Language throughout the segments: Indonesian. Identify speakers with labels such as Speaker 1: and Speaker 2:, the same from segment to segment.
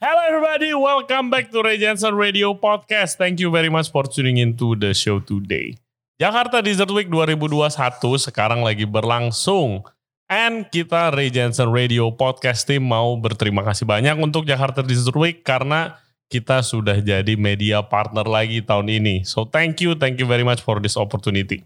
Speaker 1: Hello everybody, welcome back to Ray Jensen Radio Podcast. Thank you very much for tuning into the show today. Jakarta Desert Week 2021 sekarang lagi berlangsung. And kita Ray Jensen Radio Podcast Team mau berterima kasih banyak untuk Jakarta Desert Week karena kita sudah jadi media partner lagi tahun ini. So thank you, thank you very much for this opportunity.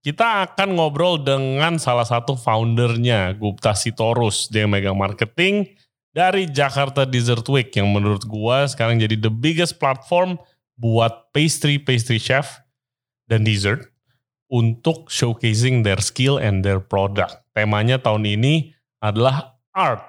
Speaker 1: Kita akan ngobrol dengan salah satu foundernya, Gupta Sitorus. Dia yang megang marketing, dari Jakarta Dessert Week yang menurut gua sekarang jadi the biggest platform buat pastry pastry chef dan dessert untuk showcasing their skill and their product. Temanya tahun ini adalah art.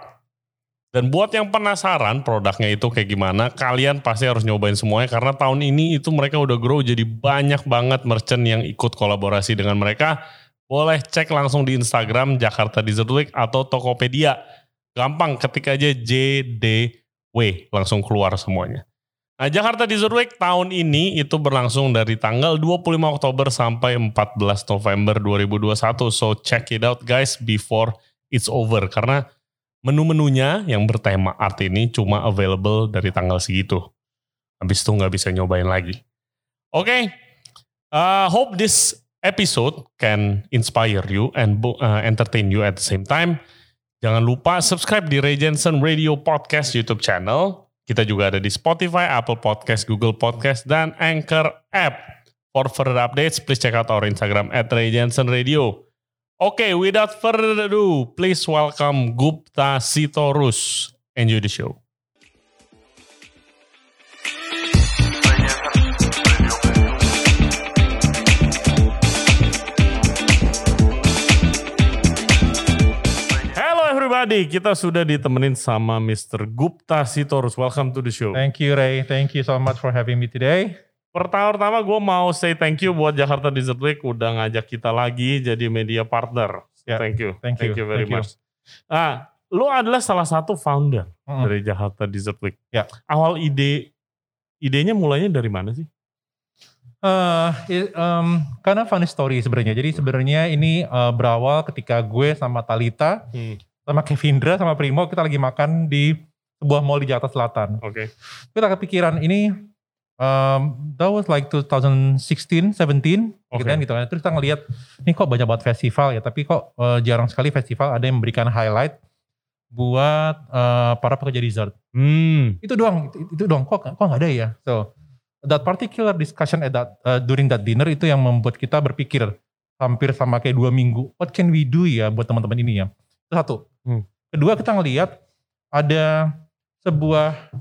Speaker 1: Dan buat yang penasaran produknya itu kayak gimana, kalian pasti harus nyobain semuanya karena tahun ini itu mereka udah grow jadi banyak banget merchant yang ikut kolaborasi dengan mereka. Boleh cek langsung di Instagram Jakarta Dessert Week atau Tokopedia Gampang ketik aja JDW langsung keluar semuanya. Nah, Jakarta Dessert Week tahun ini itu berlangsung dari tanggal 25 Oktober sampai 14 November 2021. So check it out guys before it's over karena menu-menunya yang bertema art ini cuma available dari tanggal segitu. Habis itu nggak bisa nyobain lagi. Oke, okay. uh, hope this episode can inspire you and uh, entertain you at the same time. Jangan lupa subscribe di Ray Jensen Radio Podcast YouTube channel. Kita juga ada di Spotify, Apple Podcast, Google Podcast, dan Anchor App. For further updates, please check out our Instagram at Ray Jensen Radio. Okay, without further ado, please welcome Gupta Sitorus. Enjoy the show. Everybody, kita sudah ditemenin sama Mr. Gupta Sitorus. Welcome to the show.
Speaker 2: Thank you Ray, thank you so much for having me today.
Speaker 1: Pertama-tama gue mau say thank you buat Jakarta Desert Week udah ngajak kita lagi jadi media partner. Yeah, thank you,
Speaker 2: thank,
Speaker 1: thank
Speaker 2: you,
Speaker 1: you very
Speaker 2: thank
Speaker 1: much. You. Nah, lo adalah salah satu founder mm. dari Jakarta Desert Week.
Speaker 2: Ya.
Speaker 1: Awal ide, idenya mulainya dari mana sih?
Speaker 2: Uh, it, um, karena funny story sebenarnya. Jadi sebenarnya ini uh, berawal ketika gue sama Talita hmm sama Kevindra sama Primo kita lagi makan di sebuah mall di Jakarta Selatan.
Speaker 1: Oke. Okay.
Speaker 2: Kita kepikiran ini um, that was like 2016, 17 okay. gitu kan gitu kan. Terus kita ngelihat ini kok banyak banget festival ya, tapi kok uh, jarang sekali festival ada yang memberikan highlight buat uh, para pekerja dessert.
Speaker 1: Hmm.
Speaker 2: Itu doang, itu, itu doang. Kok kok nggak ada ya? So that particular discussion at that uh, during that dinner itu yang membuat kita berpikir hampir sama kayak dua minggu. What can we do ya buat teman-teman ini ya? Itu satu. Hmm. Kedua kita ngelihat ada sebuah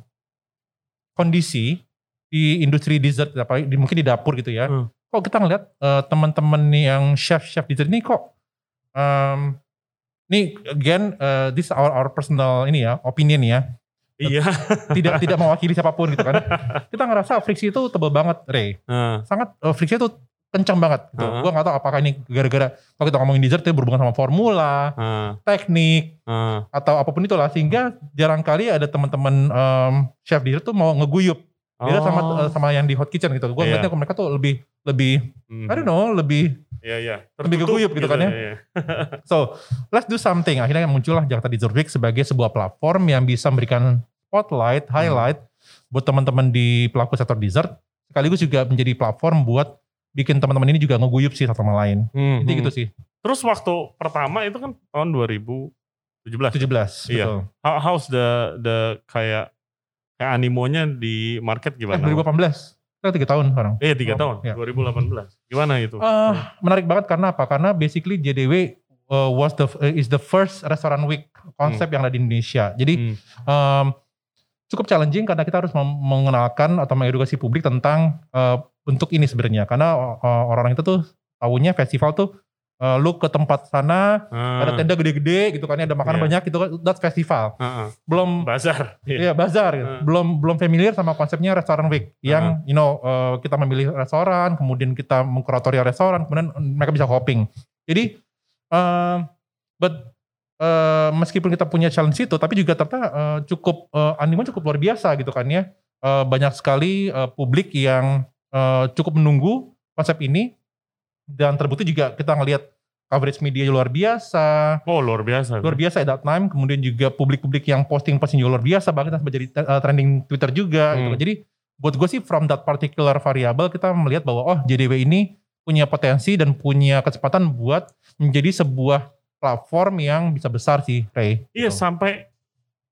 Speaker 2: kondisi di industri dessert, di, mungkin di dapur gitu ya. Hmm. Kok kita ngelihat uh, teman-teman yang chef-chef dessert ini kok, um, ini again uh, this our our personal ini ya opinion ya.
Speaker 1: Iya.
Speaker 2: tidak tidak mewakili siapa pun gitu kan. Kita ngerasa friksi itu tebel banget, Ray. Hmm. Sangat uh, friksi itu kencang banget gitu. Uh-huh. Gue gak tahu apakah ini gara-gara kalau kita ngomongin dessert itu berhubungan sama formula, uh. teknik, uh. atau apa pun itulah sehingga jarang kali ada teman-teman um, chef dessert tuh mau ngeguyup. Beda oh. sama uh, sama yang di hot kitchen gitu. Gue yeah. ngeliatnya mereka tuh lebih lebih mm. I don't know, lebih
Speaker 1: Iya, iya.
Speaker 2: Lebih keguyup gitu, gitu kan ya. Iya, iya. so, let's do something. Akhirnya muncullah Jakarta Dessert Week sebagai sebuah platform yang bisa memberikan spotlight, highlight hmm. buat teman-teman di pelaku sektor dessert. Sekaligus juga menjadi platform buat bikin teman-teman ini juga ngeguyup sih satu sama lain. Hmm, Jadi hmm. gitu sih.
Speaker 1: Terus waktu pertama itu kan tahun 2017.
Speaker 2: 17,
Speaker 1: iya. betul. How, how's the the kayak kayak animonya di market gimana?
Speaker 2: Eh, 2018. Kita tiga tahun sekarang.
Speaker 1: Iya tiga oh, tahun. Ya. 2018. Gimana itu?
Speaker 2: Uh, menarik banget karena apa? Karena basically JDW uh, was the uh, is the first restaurant week konsep hmm. yang ada di Indonesia. Jadi hmm. um, cukup challenging karena kita harus mengenalkan atau mengedukasi publik tentang uh, untuk ini sebenarnya karena uh, orang-orang itu tuh tahunya festival tuh uh, lu ke tempat sana uh. ada tenda gede-gede gitu kan ya, ada makanan yeah. banyak gitu kan that's festival uh -uh. belum
Speaker 1: bazar
Speaker 2: iya yeah, bazar gitu. uh. belum belum familiar sama konsepnya restoran week yang uh. you know uh, kita memilih restoran kemudian kita mengkuratori restoran kemudian mereka bisa hopping jadi uh, but uh, meskipun kita punya challenge itu tapi juga ternyata uh, cukup uh, animo cukup luar biasa gitu kan ya uh, banyak sekali uh, publik yang uh, cukup menunggu konsep ini dan terbukti juga kita ngelihat coverage media luar biasa.
Speaker 1: Oh luar biasa.
Speaker 2: Luar biasa at that time. Kemudian juga publik-publik yang posting-posting juga luar biasa. Bahkan sampai jadi uh, trending Twitter juga.
Speaker 1: Hmm.
Speaker 2: Gitu. Jadi buat gue sih from that particular variable kita melihat bahwa oh JDW ini punya potensi dan punya kesempatan buat menjadi sebuah platform yang bisa besar sih Ray.
Speaker 1: Iya
Speaker 2: Gitu.
Speaker 1: sampai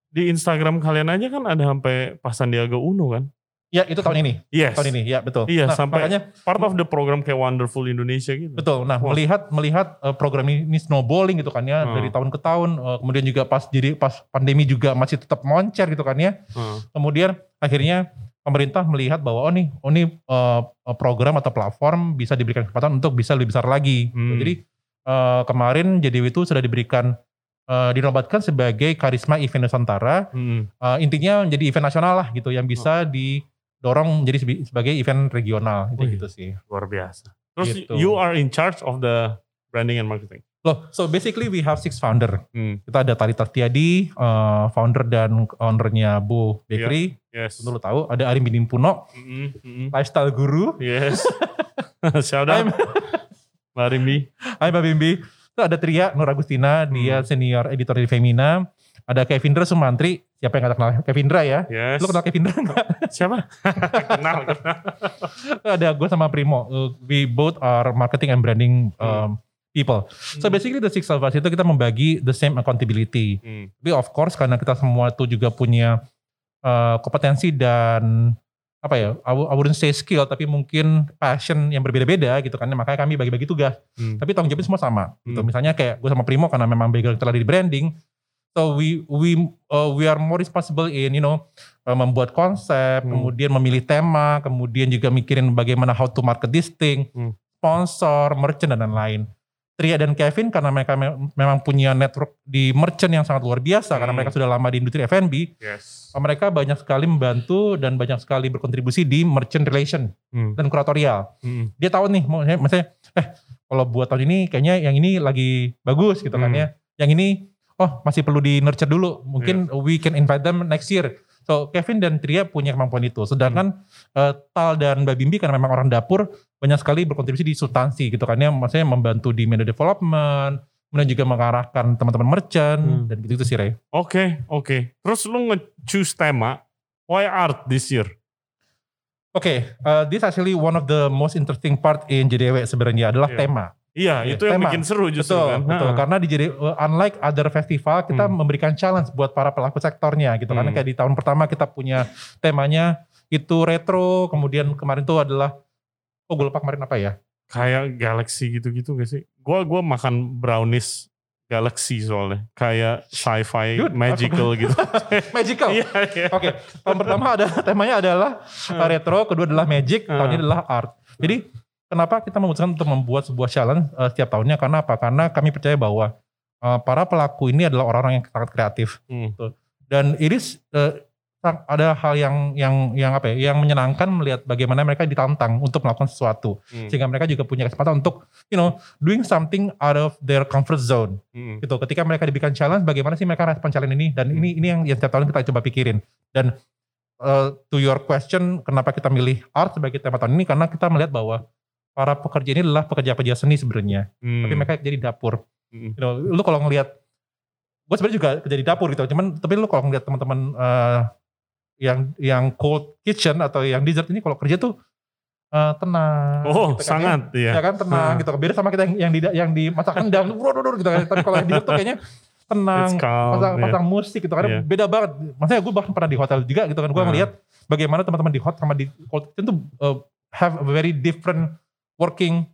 Speaker 1: di Instagram kalian aja kan ada sampai Pak Sandiaga Uno kan.
Speaker 2: Ya itu tahun ini.
Speaker 1: Yes.
Speaker 2: Tahun ini ya betul.
Speaker 1: Iya,
Speaker 2: nah,
Speaker 1: sampai-
Speaker 2: makanya
Speaker 1: Part of the program kayak Wonderful Indonesia gitu.
Speaker 2: Betul. Nah,
Speaker 1: Wah.
Speaker 2: melihat melihat uh, program ini snowballing gitu kan ya
Speaker 1: Hmm.
Speaker 2: dari tahun ke tahun, uh, kemudian juga pas jadi pas pandemi juga masih tetap moncer gitu kan ya.
Speaker 1: Hmm.
Speaker 2: Kemudian akhirnya pemerintah melihat bahwa oh nih, oh nih uh, program atau platform bisa diberikan kesempatan untuk bisa lebih besar lagi.
Speaker 1: Hmm.
Speaker 2: Jadi uh, kemarin JDW itu sudah diberikan uh, dinobatkan sebagai karisma event Nusantara.
Speaker 1: Hmm.
Speaker 2: Uh, intinya menjadi event nasional lah gitu yang bisa didorong menjadi sebi- sebagai event regional itu
Speaker 1: Wih.
Speaker 2: gitu sih.
Speaker 1: Luar biasa. Terus
Speaker 2: Gitu.
Speaker 1: you are in charge of the branding and marketing.
Speaker 2: Loh, so basically we have six founder.
Speaker 1: Hmm.
Speaker 2: Kita ada Tari Tartiadi, uh, founder dan ownernya Bu Bakery.
Speaker 1: Yes.
Speaker 2: Tentu lu tahu. Ada Arim Bidin Puno,
Speaker 1: Mm, mm,
Speaker 2: lifestyle guru.
Speaker 1: Yes. Shout out. Mbak Rimbi.
Speaker 2: Hai Mbak Bimbi. Itu ada Tria Nur Agustina, dia
Speaker 1: Hmm.
Speaker 2: senior editor di Femina. Ada Kevindra Sumantri. Siapa yang gak kenal Kevindra ya?
Speaker 1: Yes.
Speaker 2: Lu kenal Kevindra enggak?
Speaker 1: Siapa? kenal, kenal.
Speaker 2: ada gue sama Primo. We both are marketing and branding
Speaker 1: Hmm.
Speaker 2: um, people. So basically the six of us itu kita membagi the same accountability.
Speaker 1: Hmm.
Speaker 2: Tapi of course karena kita semua tuh juga punya uh, kompetensi dan apa ya, I, wou- I wouldn't say skill tapi mungkin passion yang berbeda-beda gitu kan. Makanya kami bagi-bagi tugas.
Speaker 1: Hmm.
Speaker 2: Tapi tanggung jawabnya semua sama. Gitu.
Speaker 1: Hmm.
Speaker 2: Misalnya kayak gue sama Primo karena memang background kita di branding. So we we uh, we are more responsible in you know uh, membuat konsep,
Speaker 1: Hmm.
Speaker 2: kemudian memilih tema, kemudian juga mikirin bagaimana how to market this thing,
Speaker 1: Hmm.
Speaker 2: sponsor, merchant dan lain-lain. Tria dan Kevin karena mereka me- memang punya network di merchant yang sangat luar biasa karena
Speaker 1: Hmm.
Speaker 2: mereka sudah lama di industri F&B,
Speaker 1: Yes.
Speaker 2: mereka banyak sekali membantu dan banyak sekali berkontribusi di merchant relation
Speaker 1: Hmm.
Speaker 2: dan kuratorial.
Speaker 1: Hmm.
Speaker 2: Dia tahu nih, mau maksudnya, eh kalau buat tahun ini kayaknya yang ini lagi bagus gitu kan
Speaker 1: Hmm.
Speaker 2: ya. Yang ini, oh masih perlu di nurture dulu. Mungkin we can invite them next year. So Kevin dan Tria punya kemampuan itu. Sedangkan eh, Tal dan Mbak Bimbi karena memang orang dapur banyak sekali berkontribusi di substansi gitu kan ya. Maksudnya membantu di media development, kemudian juga mengarahkan teman-teman merchant
Speaker 1: Hmm.
Speaker 2: dan gitu-gitu sih Ray.
Speaker 1: Oke, oke. Terus lu nge-choose tema, why art this year?
Speaker 2: Oke, eh, this actually one of the most interesting part in JDW sebenarnya adalah
Speaker 1: Iya.
Speaker 2: tema.
Speaker 1: Iya,
Speaker 2: Iya,
Speaker 1: itu yang
Speaker 2: tema.
Speaker 1: bikin seru justru
Speaker 2: betul,
Speaker 1: kan.
Speaker 2: betul.
Speaker 1: Ha.
Speaker 2: Karena di jadi uh, unlike other festival kita
Speaker 1: Hmm.
Speaker 2: memberikan challenge buat para pelaku sektornya gitu. Karena
Speaker 1: Hmm.
Speaker 2: kayak di tahun pertama kita punya temanya itu retro, kemudian kemarin tuh adalah oh gue lupa kemarin apa ya?
Speaker 1: Kayak Galaxy gitu-gitu gak sih? Gua gua makan brownies Galaxy soalnya. Kayak sci-fi magical gitu.
Speaker 2: Magical.
Speaker 1: Iya, iya.
Speaker 2: Oke, tahun pertama ada temanya adalah retro, kedua adalah magic, tahun ini adalah art. Jadi kenapa kita memutuskan untuk membuat sebuah challenge uh, setiap tahunnya? Karena apa? Karena kami percaya bahwa uh, para pelaku ini adalah orang-orang yang sangat kreatif.
Speaker 1: Hmm.
Speaker 2: dan iris sang- ada hal yang yang yang apa ya yang menyenangkan melihat bagaimana mereka ditantang untuk melakukan sesuatu
Speaker 1: Hmm.
Speaker 2: sehingga mereka juga punya kesempatan untuk you know doing something out of their comfort zone
Speaker 1: Hmm.
Speaker 2: gitu ketika mereka diberikan challenge bagaimana sih mereka respon challenge ini dan ini ini yang, yang setiap tahun kita coba pikirin dan eh, to your question kenapa kita milih art sebagai tema tahun ini karena kita melihat bahwa para pekerja ini adalah pekerja-pekerja seni sebenarnya
Speaker 1: Hmm.
Speaker 2: tapi mereka jadi dapur
Speaker 1: Hmm.
Speaker 2: you know, lu kalau ngelihat gue sebenarnya juga kerja di dapur gitu cuman tapi lu kalau ngelihat teman-teman eh, yang yang cold kitchen atau yang dessert ini kalau kerja tuh eh, tenang
Speaker 1: Oh,
Speaker 2: gitu kan,
Speaker 1: sangat
Speaker 2: ya,
Speaker 1: ya.
Speaker 2: ya kan tenang
Speaker 1: Hmm.
Speaker 2: gitu beda sama kita yang yang di yang dimasak rendang gitu kan tapi kalau yang dessert tuh kayaknya tenang
Speaker 1: calm,
Speaker 2: pasang,
Speaker 1: ya.
Speaker 2: pasang musik gitu kan
Speaker 1: Iya.
Speaker 2: beda banget maksudnya gue bahkan pernah di hotel juga gitu kan gue
Speaker 1: Hmm.
Speaker 2: ngelihat bagaimana teman-teman di hot sama di cold kitchen tuh eh, have a very different working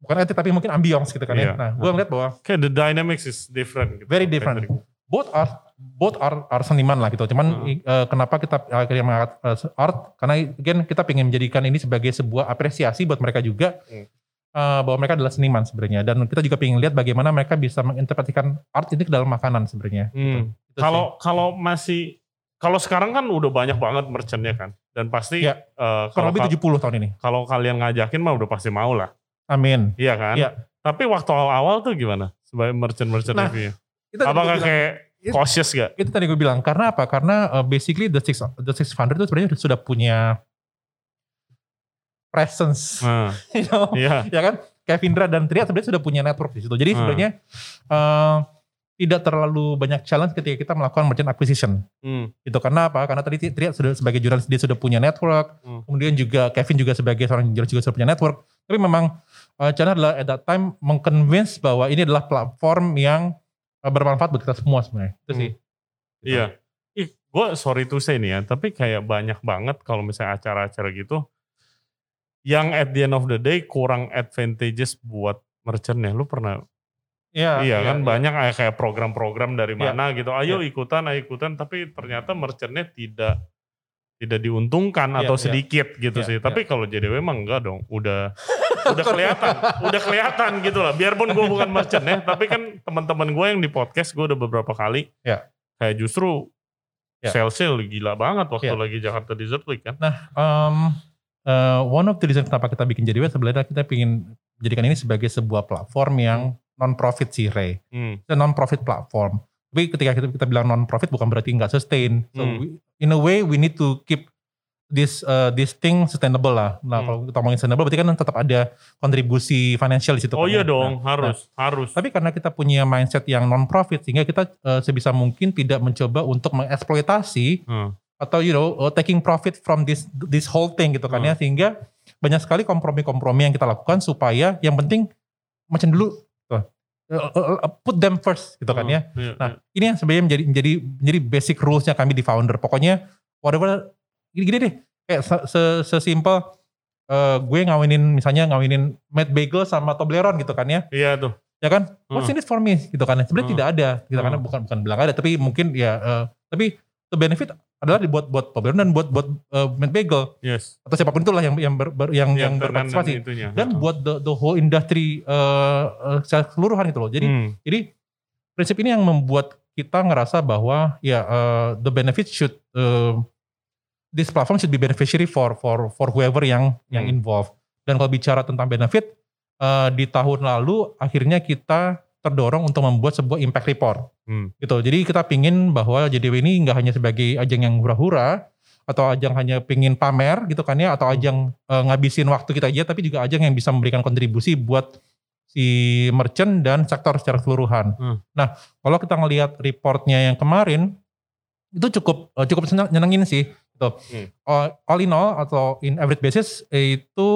Speaker 2: bukan etik tapi mungkin ambience gitu kan
Speaker 1: Iya.
Speaker 2: ya nah gue ngeliat bahwa
Speaker 1: Kayak the dynamics is different. Gitu.
Speaker 2: Very different. both are both are, are seniman lah gitu. Cuman
Speaker 1: Hmm.
Speaker 2: eh, kenapa kita akhirnya mengangkat eh, art? Karena again kita pengen menjadikan ini sebagai sebuah apresiasi buat mereka juga
Speaker 1: Hmm.
Speaker 2: eh, bahwa mereka adalah seniman sebenarnya. Dan kita juga pengen lihat bagaimana mereka bisa menginterpretasikan art ini ke dalam makanan sebenarnya.
Speaker 1: Hmm.
Speaker 2: Itu sih.
Speaker 1: Kalau kalau masih kalau sekarang kan udah banyak banget merchantnya kan. Dan pasti
Speaker 2: Iya.
Speaker 1: eh,
Speaker 2: kurang
Speaker 1: kalau
Speaker 2: lebih 70 tahun ini.
Speaker 1: kalau kalian ngajakin mah udah pasti mau lah.
Speaker 2: Amin.
Speaker 1: Iya kan?
Speaker 2: Iya.
Speaker 1: Tapi waktu awal-awal tuh gimana? Sebagai merchant-merchant
Speaker 2: Nah,
Speaker 1: review. Apakah kayak
Speaker 2: Itu-
Speaker 1: cautious gak?
Speaker 2: itu tadi gue bilang karena apa? Karena uh, basically the six the six founder itu sebenarnya sudah punya presence,
Speaker 1: Nah,
Speaker 2: you know?
Speaker 1: iya.
Speaker 2: ya kan? Kevindra dan Triad sebenarnya sudah punya network di situ. Jadi
Speaker 1: Hmm.
Speaker 2: sebenarnya eh, tidak terlalu banyak challenge ketika kita melakukan merchant acquisition.
Speaker 1: Hmm.
Speaker 2: Itu karena apa? Karena tadi Triad sudah sebagai jurnalis dia sudah punya network.
Speaker 1: Hmm.
Speaker 2: Kemudian juga Kevin juga sebagai seorang jurnalis juga sudah punya network. Tapi memang eh, challenge adalah at that time mengconvince bahwa ini adalah platform yang eh, bermanfaat buat kita semua sebenarnya. Itu sih.
Speaker 1: Iya. Ih, gue sorry to say nih ya, tapi kayak banyak banget kalau misalnya acara-acara gitu, yang at the end of the day kurang advantageous buat merchantnya. Lu pernah
Speaker 2: Iya,
Speaker 1: iya
Speaker 2: iya,
Speaker 1: kan
Speaker 2: iya.
Speaker 1: banyak kayak kayak program-program dari
Speaker 2: Iya.
Speaker 1: mana gitu. Ayo ikutan, ayo ikutan. Tapi ternyata merchantnya tidak tidak diuntungkan
Speaker 2: Iya,
Speaker 1: atau
Speaker 2: iya.
Speaker 1: sedikit gitu
Speaker 2: Iya,
Speaker 1: sih.
Speaker 2: iya.
Speaker 1: Tapi kalau JDW emang enggak dong. Udah udah kelihatan, udah kelihatan gitu lah. Biarpun gue bukan merchant ya, tapi kan teman-teman gue yang di podcast gue udah beberapa kali.
Speaker 2: Iya.
Speaker 1: Kayak justru
Speaker 2: Iya.
Speaker 1: sales-nya gila banget waktu
Speaker 2: Iya.
Speaker 1: lagi Jakarta Desert Week kan.
Speaker 2: Um, uh, one of the reason kenapa kita bikin JDW sebenarnya kita ingin jadikan ini sebagai sebuah platform yang non-profit sih Ray.
Speaker 1: Hmm.
Speaker 2: It's a non-profit platform. Tapi ketika kita, kita bilang non-profit bukan berarti nggak sustain. So
Speaker 1: Hmm.
Speaker 2: we- in a way we need to keep this uh, this thing sustainable lah. Nah
Speaker 1: Hmm.
Speaker 2: kalau kita ngomongin sustainable berarti kan tetap ada kontribusi financial di situ.
Speaker 1: Oh
Speaker 2: kan
Speaker 1: iya
Speaker 2: ya.
Speaker 1: dong,
Speaker 2: Nah,
Speaker 1: harus, harus.
Speaker 2: tapi karena kita punya mindset yang non-profit sehingga kita uh, sebisa mungkin tidak mencoba untuk mengeksploitasi
Speaker 1: Hmm.
Speaker 2: atau you know uh, taking profit from this this whole thing gitu kan ya sehingga banyak sekali kompromi-kompromi yang kita lakukan supaya yang penting macam dulu uh, uh, uh, put them first gitu kan ya.
Speaker 1: Iya,
Speaker 2: Nah, ini yang sebenarnya menjadi menjadi menjadi basic rulesnya kami di founder. Pokoknya whatever gini, gini deh, kayak se- se- sesimpel eh, gue ngawinin misalnya ngawinin Matt Bagel sama Toblerone gitu kan ya,
Speaker 1: iya tuh.
Speaker 2: ya kan? What's
Speaker 1: Hmm.
Speaker 2: in it for me gitu kan? ya. Sebenarnya
Speaker 1: Hmm.
Speaker 2: tidak ada, gitu kan?
Speaker 1: Hmm.
Speaker 2: Bukan bukan bilang ada, tapi mungkin ya, eh, tapi the benefit adalah dibuat buat Toblerone dan buat buat eh, Matt Bagel
Speaker 1: Yes.
Speaker 2: atau siapa pun itulah yang yang ber, ber- yang yang
Speaker 1: Yang
Speaker 2: berpartisipasi dan
Speaker 1: Heeh.
Speaker 2: buat the, the whole industry eh, secara keseluruhan gitu loh. Jadi
Speaker 1: Hmm.
Speaker 2: jadi prinsip ini yang membuat kita ngerasa bahwa ya uh, the benefit should uh, this platform should be beneficiary for for for whoever yang yang
Speaker 1: Hmm.
Speaker 2: involved. Dan kalau bicara tentang benefit uh, di tahun lalu akhirnya kita terdorong untuk membuat sebuah impact report.
Speaker 1: Hmm.
Speaker 2: Gitu. Jadi kita pingin bahwa JDW ini nggak hanya sebagai ajang yang hura-hura atau ajang hanya pingin pamer gitu kan ya atau ajang uh, ngabisin waktu kita aja tapi juga ajang yang bisa memberikan kontribusi buat si merchant dan sektor secara keseluruhan.
Speaker 1: Hmm.
Speaker 2: Nah, kalau kita ngelihat reportnya yang kemarin itu cukup eh, cukup senang- nyenengin sih. Gitu.
Speaker 1: Hmm.
Speaker 2: All, all in all atau in average basis itu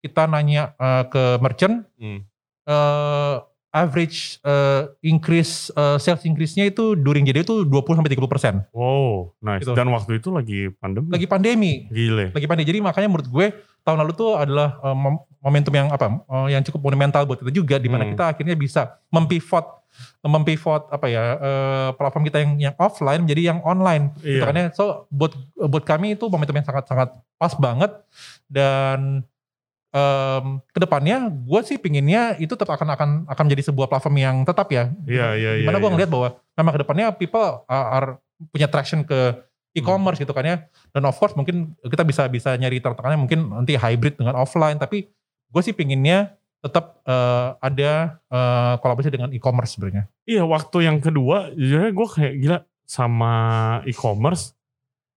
Speaker 2: kita nanya eh, ke merchant
Speaker 1: Hmm.
Speaker 2: eh, average eh, increase eh, sales increase-nya itu during jadi itu 20 sampai 30 persen.
Speaker 1: Wow, nice.
Speaker 2: Gitu.
Speaker 1: Dan waktu itu lagi pandemi.
Speaker 2: Lagi pandemi,
Speaker 1: Gile.
Speaker 2: lagi pandemi. Jadi makanya menurut gue tahun lalu tuh adalah mom- momentum yang apa? eh, yang cukup monumental buat kita juga di mana
Speaker 1: Hmm.
Speaker 2: kita akhirnya bisa mempivot mempivot apa ya eh, platform kita yang yang offline menjadi yang online. Gitu
Speaker 1: Iya.
Speaker 2: kan ya. So buat buat kami itu momentum yang sangat sangat pas banget dan em, ke depannya gue sih pinginnya itu tetap akan akan akan menjadi sebuah platform yang tetap ya.
Speaker 1: Iya, iya, iya.
Speaker 2: Di mana gue
Speaker 1: iya.
Speaker 2: ngeliat bahwa memang ke depannya people are, are punya traction ke e-commerce
Speaker 1: Hmm.
Speaker 2: gitu kan ya. Dan of course mungkin kita bisa bisa nyari tantangannya mungkin nanti hybrid dengan offline. Tapi gue sih pinginnya tetap eh, ada eh, kolaborasi dengan e-commerce sebenarnya.
Speaker 1: Iya, waktu yang kedua, jujurnya gue kayak gila sama e-commerce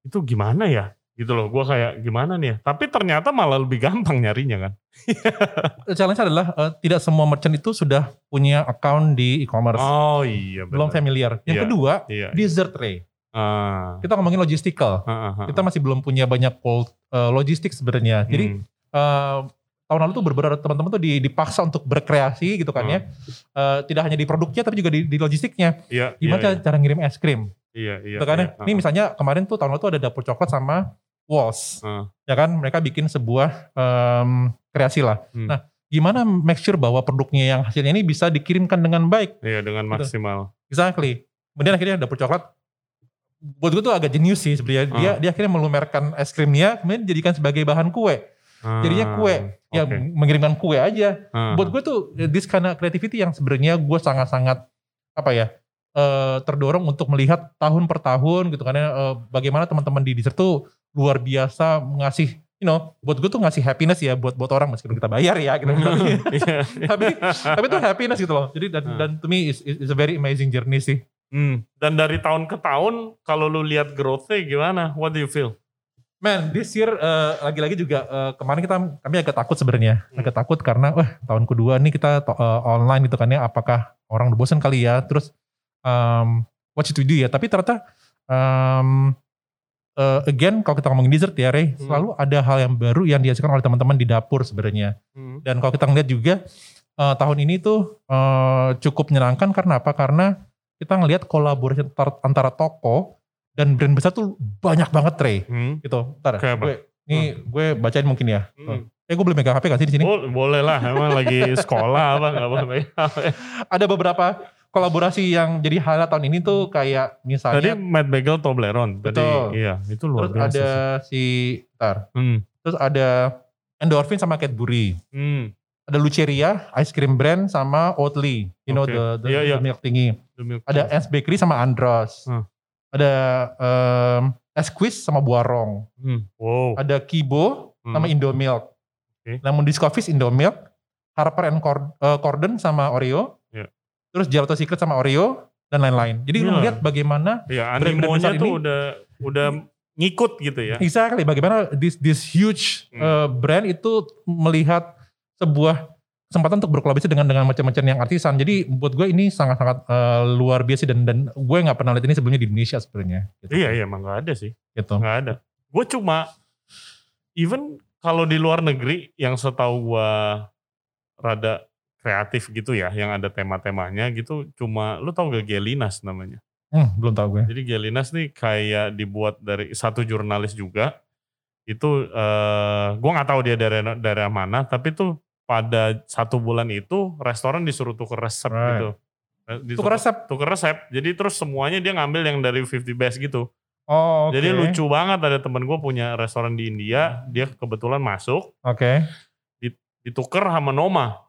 Speaker 1: itu gimana ya? Gitu loh, gue kayak gimana nih ya? Tapi ternyata malah lebih gampang nyarinya kan?
Speaker 2: Challenge adalah eh, tidak semua merchant itu sudah punya account di e-commerce.
Speaker 1: Oh iya,
Speaker 2: Belum
Speaker 1: benar.
Speaker 2: familiar. Yang
Speaker 1: Iya.
Speaker 2: kedua,
Speaker 1: Iya.
Speaker 2: dessert tray.
Speaker 1: Ah.
Speaker 2: Kita ngomongin logistical.
Speaker 1: Ah, ah, ah.
Speaker 2: Kita masih belum punya banyak cold eh, logistik sebenarnya. Jadi
Speaker 1: Hmm.
Speaker 2: eh, tahun lalu tuh beberapa teman-teman tuh di- dipaksa untuk berkreasi gitu kan ya. Eh, tidak hanya di produknya tapi juga di, di logistiknya.
Speaker 1: Iya,
Speaker 2: Gimana
Speaker 1: iya,
Speaker 2: cara, cara ngirim es krim?
Speaker 1: iya, iya,
Speaker 2: gitu kan
Speaker 1: iya,
Speaker 2: ya. Ini
Speaker 1: ah,
Speaker 2: misalnya kemarin tuh tahun lalu tuh ada dapur coklat sama Walls.
Speaker 1: ah.
Speaker 2: Ya kan mereka bikin sebuah em, kreasi lah.
Speaker 1: Hmm.
Speaker 2: Nah, gimana make sure bahwa produknya yang hasilnya ini bisa dikirimkan dengan baik?
Speaker 1: Iya, dengan
Speaker 2: Gitu.
Speaker 1: maksimal.
Speaker 2: Exactly. Kemudian akhirnya dapur coklat buat gue tuh agak jenius sih sebenarnya. Dia
Speaker 1: Ah.
Speaker 2: dia akhirnya melumerkan es krimnya kemudian dijadikan sebagai bahan kue. Jadinya kue.
Speaker 1: Ah,
Speaker 2: Ya mengirimkan kue aja.
Speaker 1: Ah,
Speaker 2: buat gue tuh this kind of creativity yang sebenarnya gue sangat-sangat apa ya eh, terdorong untuk melihat tahun per tahun gitu kan eh, bagaimana teman-teman di dessert tuh luar biasa ngasih you know buat gue tuh ngasih happiness ya buat buat orang meskipun kita bayar ya gitu tapi tapi tapi itu happiness gitu loh jadi dan,
Speaker 1: Hmm.
Speaker 2: dan to me is, is a very amazing journey sih
Speaker 1: Hmm. Dan dari tahun ke tahun, kalau lu lihat growth-nya gimana? What do you feel?
Speaker 2: Man, this year uh, lagi-lagi juga uh, kemarin kita kami agak takut sebenarnya,
Speaker 1: Hmm.
Speaker 2: agak takut karena wah tahun kedua nih kita to- uh, online gitu kan ya, apakah orang udah bosan kali ya, terus um, what should we do ya? Tapi ternyata um, uh, again kalau kita ngomongin dessert ya, Ray,
Speaker 1: Hmm.
Speaker 2: selalu ada hal yang baru yang dihasilkan oleh teman-teman di dapur sebenarnya.
Speaker 1: Hmm.
Speaker 2: Dan kalau kita ngeliat juga uh, tahun ini tuh uh, cukup menyenangkan karena apa? Karena kita ngelihat kolaborasi antar, antara toko dan brand besar tuh banyak banget, Ray
Speaker 1: Hmm.
Speaker 2: gitu. Ntar
Speaker 1: Kayak
Speaker 2: gue ini gue bacain mungkin ya.
Speaker 1: Hmm.
Speaker 2: Eh gue boleh megang HP gak sih di sini?
Speaker 1: Bo- boleh lah, emang lagi sekolah apa nggak boleh.
Speaker 2: Ada beberapa kolaborasi yang jadi highlight tahun ini tuh kayak
Speaker 1: Tadi
Speaker 2: misalnya
Speaker 1: Matt Bagel Toblerone. Tadi,
Speaker 2: Betul.
Speaker 1: iya, itu luar
Speaker 2: terus
Speaker 1: biasa.
Speaker 2: ada
Speaker 1: sih.
Speaker 2: si ntar,
Speaker 1: Hmm.
Speaker 2: terus ada Endorphin sama Cadbury.
Speaker 1: Hmm.
Speaker 2: Ada Luceria, ice cream brand sama Oatly. You know
Speaker 1: Oke.
Speaker 2: the, the,
Speaker 1: Iya, iya.
Speaker 2: the milk thingy.
Speaker 1: The milk
Speaker 2: Ada. Ants Bakery sama Andros.
Speaker 1: Hmm.
Speaker 2: Ada um, Esquisse sama Buarong.
Speaker 1: Hmm. Wow.
Speaker 2: Ada Kibo
Speaker 1: Hmm.
Speaker 2: sama Indomilk.
Speaker 1: Oke.
Speaker 2: Lemon Discovery Indomilk, Harper and Cord- eh, Corden sama Oreo. Terus Gelato Secret sama Oreo dan lain-lain. Jadi lu
Speaker 1: Gila.
Speaker 2: lihat bagaimana
Speaker 1: Ya animonya
Speaker 2: besar
Speaker 1: tuh
Speaker 2: ini-
Speaker 1: udah udah ngikut gitu ya.
Speaker 2: exactly bagaimana this this huge
Speaker 1: Hmm.
Speaker 2: eh, brand itu melihat sebuah kesempatan untuk berkolaborasi dengan dengan macam-macam yang artisan. Jadi buat gue ini sangat-sangat eh, luar biasa dan dan gue nggak pernah lihat ini sebelumnya di Indonesia sebenarnya. Gitu.
Speaker 1: Iya iya emang gak ada sih.
Speaker 2: Gitu.
Speaker 1: Nggak ada. Gue cuma even kalau di luar negeri yang setahu gue rada kreatif gitu ya, yang ada tema-temanya gitu, cuma lu tau gak Gelinas namanya?
Speaker 2: Hmm, belum tahu gue.
Speaker 1: Jadi Gelinas nih kayak dibuat dari satu jurnalis juga. Itu eh gue nggak tahu dia dari daerah mana, tapi tuh pada satu bulan itu restoran disuruh tuker resep
Speaker 2: Right.
Speaker 1: gitu. Eh,
Speaker 2: Tukar
Speaker 1: ditukar-
Speaker 2: resep.
Speaker 1: Tuker resep. Jadi terus semuanya dia ngambil yang dari 50 best gitu.
Speaker 2: Oh, oke.
Speaker 1: Jadi lucu banget ada temen gue punya restoran di India, dia kebetulan masuk,
Speaker 2: Oke.
Speaker 1: dituker sama Noma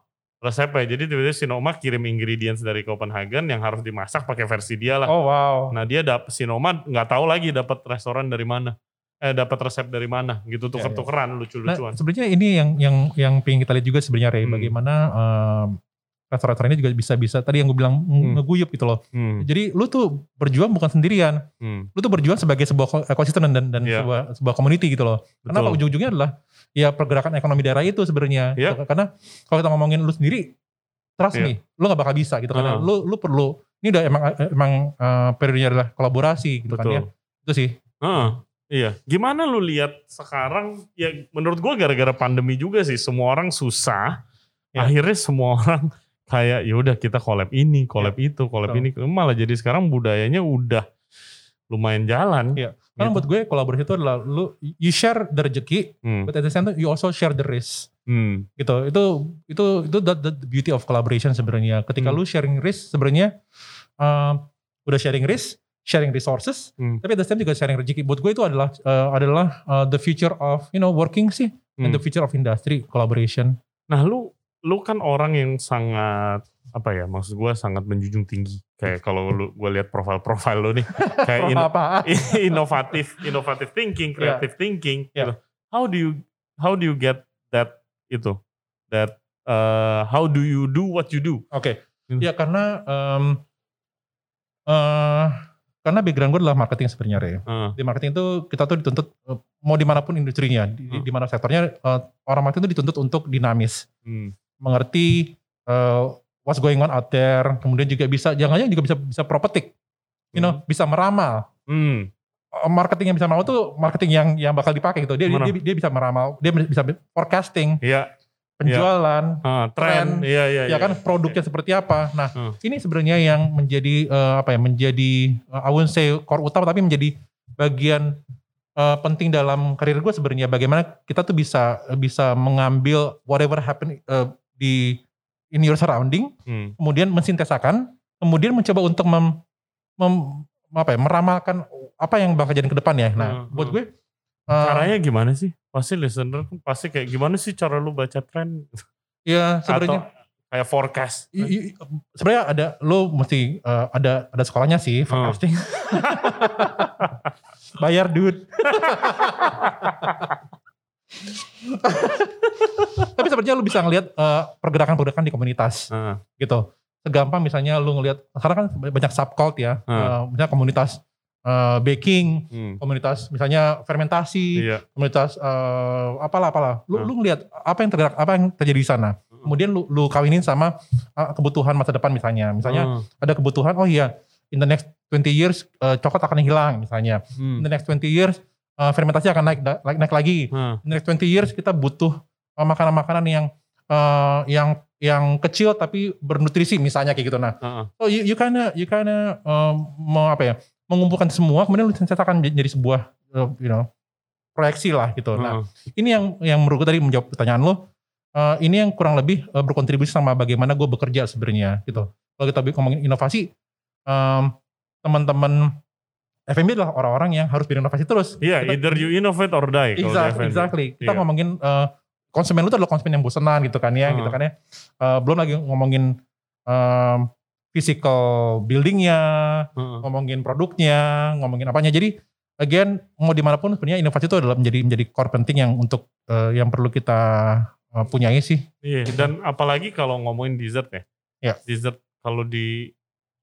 Speaker 1: resepnya. Jadi tiba-tiba si Noma kirim ingredients dari Copenhagen yang harus dimasak pakai versi dia lah.
Speaker 2: Oh wow.
Speaker 1: Nah dia dapet si Noma nggak tahu lagi dapat restoran dari mana, eh dapat resep dari mana, gitu tuker-tukeran
Speaker 2: Nah,
Speaker 1: lucu-lucuan.
Speaker 2: sebenarnya ini yang yang yang pengen kita lihat juga sebenarnya Ray,
Speaker 1: Hmm.
Speaker 2: bagaimana em, restoran-restoran ini juga bisa bisa tadi yang gue bilang
Speaker 1: Hmm.
Speaker 2: ngeguyup gitu loh.
Speaker 1: Hmm,
Speaker 2: Jadi lu tuh berjuang bukan sendirian,
Speaker 1: hmm,
Speaker 2: lu tuh berjuang sebagai sebuah ko- ekosistem dan dan
Speaker 1: Iya.
Speaker 2: sebuah sebuah community gitu loh. Kenapa
Speaker 1: betul.
Speaker 2: ujung-ujungnya adalah ya pergerakan ekonomi daerah itu sebenarnya.
Speaker 1: Iya.
Speaker 2: Gitu. Karena kalau kita ngomongin lu sendiri, trust
Speaker 1: Iya.
Speaker 2: me, lu gak bakal bisa gitu karena
Speaker 1: Ah.
Speaker 2: lu lu perlu ini udah emang emang eh, periodenya adalah kolaborasi gitu kan ya.
Speaker 1: Betul.
Speaker 2: Itu sih.
Speaker 1: Heeh, iya. Gimana lu lihat sekarang? Ya menurut gua gara-gara pandemi juga sih semua orang susah.
Speaker 2: Ya.
Speaker 1: Akhirnya semua orang kayak ya udah kita collab ini, collab itu, collab
Speaker 2: Betul.
Speaker 1: ini. Malah jadi sekarang budayanya udah lumayan jalan.
Speaker 2: Iya. Karena
Speaker 1: Gitu.
Speaker 2: buat gue kolaborasi itu adalah lu you share the rezeki,
Speaker 1: Hmm,
Speaker 2: but at the same time you also share the risk.
Speaker 1: hmm,
Speaker 2: gitu itu itu itu the, the beauty of collaboration sebenarnya ketika
Speaker 1: Hmm.
Speaker 2: lu sharing risk sebenarnya um, udah sharing risk sharing resources
Speaker 1: Hmm.
Speaker 2: tapi at the same juga sharing rezeki buat gue itu adalah uh, adalah uh, the future of you know working sih and
Speaker 1: hmm.
Speaker 2: the future of industry collaboration
Speaker 1: Nah lu lu kan orang yang sangat apa ya maksud gua sangat menjunjung tinggi kayak kalau lu gua lihat profil-profil lu nih kayak in- inovatif inovatif thinking
Speaker 2: Iya.
Speaker 1: creative thinking
Speaker 2: Iya.
Speaker 1: gitu. how do you how do you get that itu that uh, how do you do what you do
Speaker 2: oke
Speaker 1: Hmm.
Speaker 2: ya karena um, uh, karena background gue adalah marketing sebenarnya Ray.
Speaker 1: Uh,
Speaker 2: di marketing itu kita tuh dituntut uh, mau di mana pun industrinya di, di-
Speaker 1: Hmm.
Speaker 2: di mana sektornya uh, orang marketing itu dituntut untuk dinamis
Speaker 1: hmm,
Speaker 2: mengerti uh, what's going on out there, kemudian juga bisa jangan-jangan juga bisa bisa prophetic, you know, bisa meramal.
Speaker 1: hmm,
Speaker 2: Uh, Marketing yang bisa meramal tuh marketing yang yang bakal dipakai gitu. Dia,
Speaker 1: Mana?
Speaker 2: dia dia bisa meramal, dia bisa forecasting,
Speaker 1: ya
Speaker 2: penjualan,
Speaker 1: uh, tren
Speaker 2: Tren.
Speaker 1: iya iya
Speaker 2: ya kan produknya seperti apa. Nah,
Speaker 1: Hmm.
Speaker 2: ini sebenarnya yang menjadi uh, apa ya? Menjadi uh, I won't say core utama tapi menjadi bagian uh, penting dalam karir gue sebenarnya bagaimana kita tuh bisa bisa mengambil whatever happen uh, di in your surrounding
Speaker 1: Hmm,
Speaker 2: kemudian mensintesakan, kemudian mencoba untuk mem, mem- apa ya, meramalkan apa yang bakal jadi ke depan ya. Nah,
Speaker 1: Hmm,
Speaker 2: buat
Speaker 1: hmm.
Speaker 2: gue uh,
Speaker 1: caranya gimana sih pasti listener kan pasti kayak gimana sih cara lu baca tren
Speaker 2: ya
Speaker 1: atau
Speaker 2: sebenarnya
Speaker 1: kayak forecast
Speaker 2: i- i- sebenarnya ada lo mesti uh, ada ada sekolahnya sih forecasting. Bayar dude. Tapi sebenarnya lu bisa ngelihat uh, pergerakan-pergerakan di komunitas.
Speaker 1: Uh,
Speaker 2: gitu. Segampang misalnya lu ngelihat sekarang kan banyak subcult ya,
Speaker 1: Hmm.
Speaker 2: uh, misalnya komunitas eh, baking,
Speaker 1: Hmm.
Speaker 2: komunitas misalnya fermentasi,
Speaker 1: Iya.
Speaker 2: komunitas eh, apalah apalah. Lu
Speaker 1: Hmm.
Speaker 2: lu ngelihat apa yang tergerak apa yang terjadi di sana. Kemudian lu lu kawinin sama eh, kebutuhan masa depan misalnya. Misalnya
Speaker 1: Hmm.
Speaker 2: ada kebutuhan oh iya in the next 20 years eh, coklat akan hilang misalnya.
Speaker 1: Hmm.
Speaker 2: In the next 20 years eh, fermentasi akan naik naik, naik lagi.
Speaker 1: Hmm.
Speaker 2: In the next 20 years kita butuh eh, makanan-makanan yang eh, yang yang kecil tapi bernutrisi misalnya kayak gitu. Nah,
Speaker 1: Heeh.
Speaker 2: so you, you kinda you kinda um, mau apa ya mengumpulkan semua kemudian lu cetakkan jadi sebuah uh, you know proyeksi lah gitu. Nah,
Speaker 1: Heeh.
Speaker 2: ini yang yang menurut gue tadi menjawab pertanyaan lo. uh, ini yang kurang lebih uh, berkontribusi sama bagaimana gue bekerja sebenarnya gitu. Kalau kita ngomongin inovasi, um, teman-teman FMB adalah orang-orang yang harus berinovasi terus.
Speaker 1: Iya,
Speaker 2: Kita-
Speaker 1: either you innovate or die.
Speaker 2: Exactly, exactly. Kita
Speaker 1: Iya.
Speaker 2: ngomongin uh, konsumen lu tuh adalah konsumen yang bosenan gitu kan ya,
Speaker 1: Hmm.
Speaker 2: gitu kan ya. Uh, belum lagi ngomongin um, physical buildingnya,
Speaker 1: Heeh.
Speaker 2: ngomongin produknya, ngomongin apanya. Jadi again mau di mana pun sebenarnya inovasi itu adalah menjadi menjadi core penting yang untuk uh, yang perlu kita uh, punyai sih.
Speaker 1: Iya, dan apalagi kalau ngomongin dessert ya.
Speaker 2: Ya.
Speaker 1: Dessert kalau di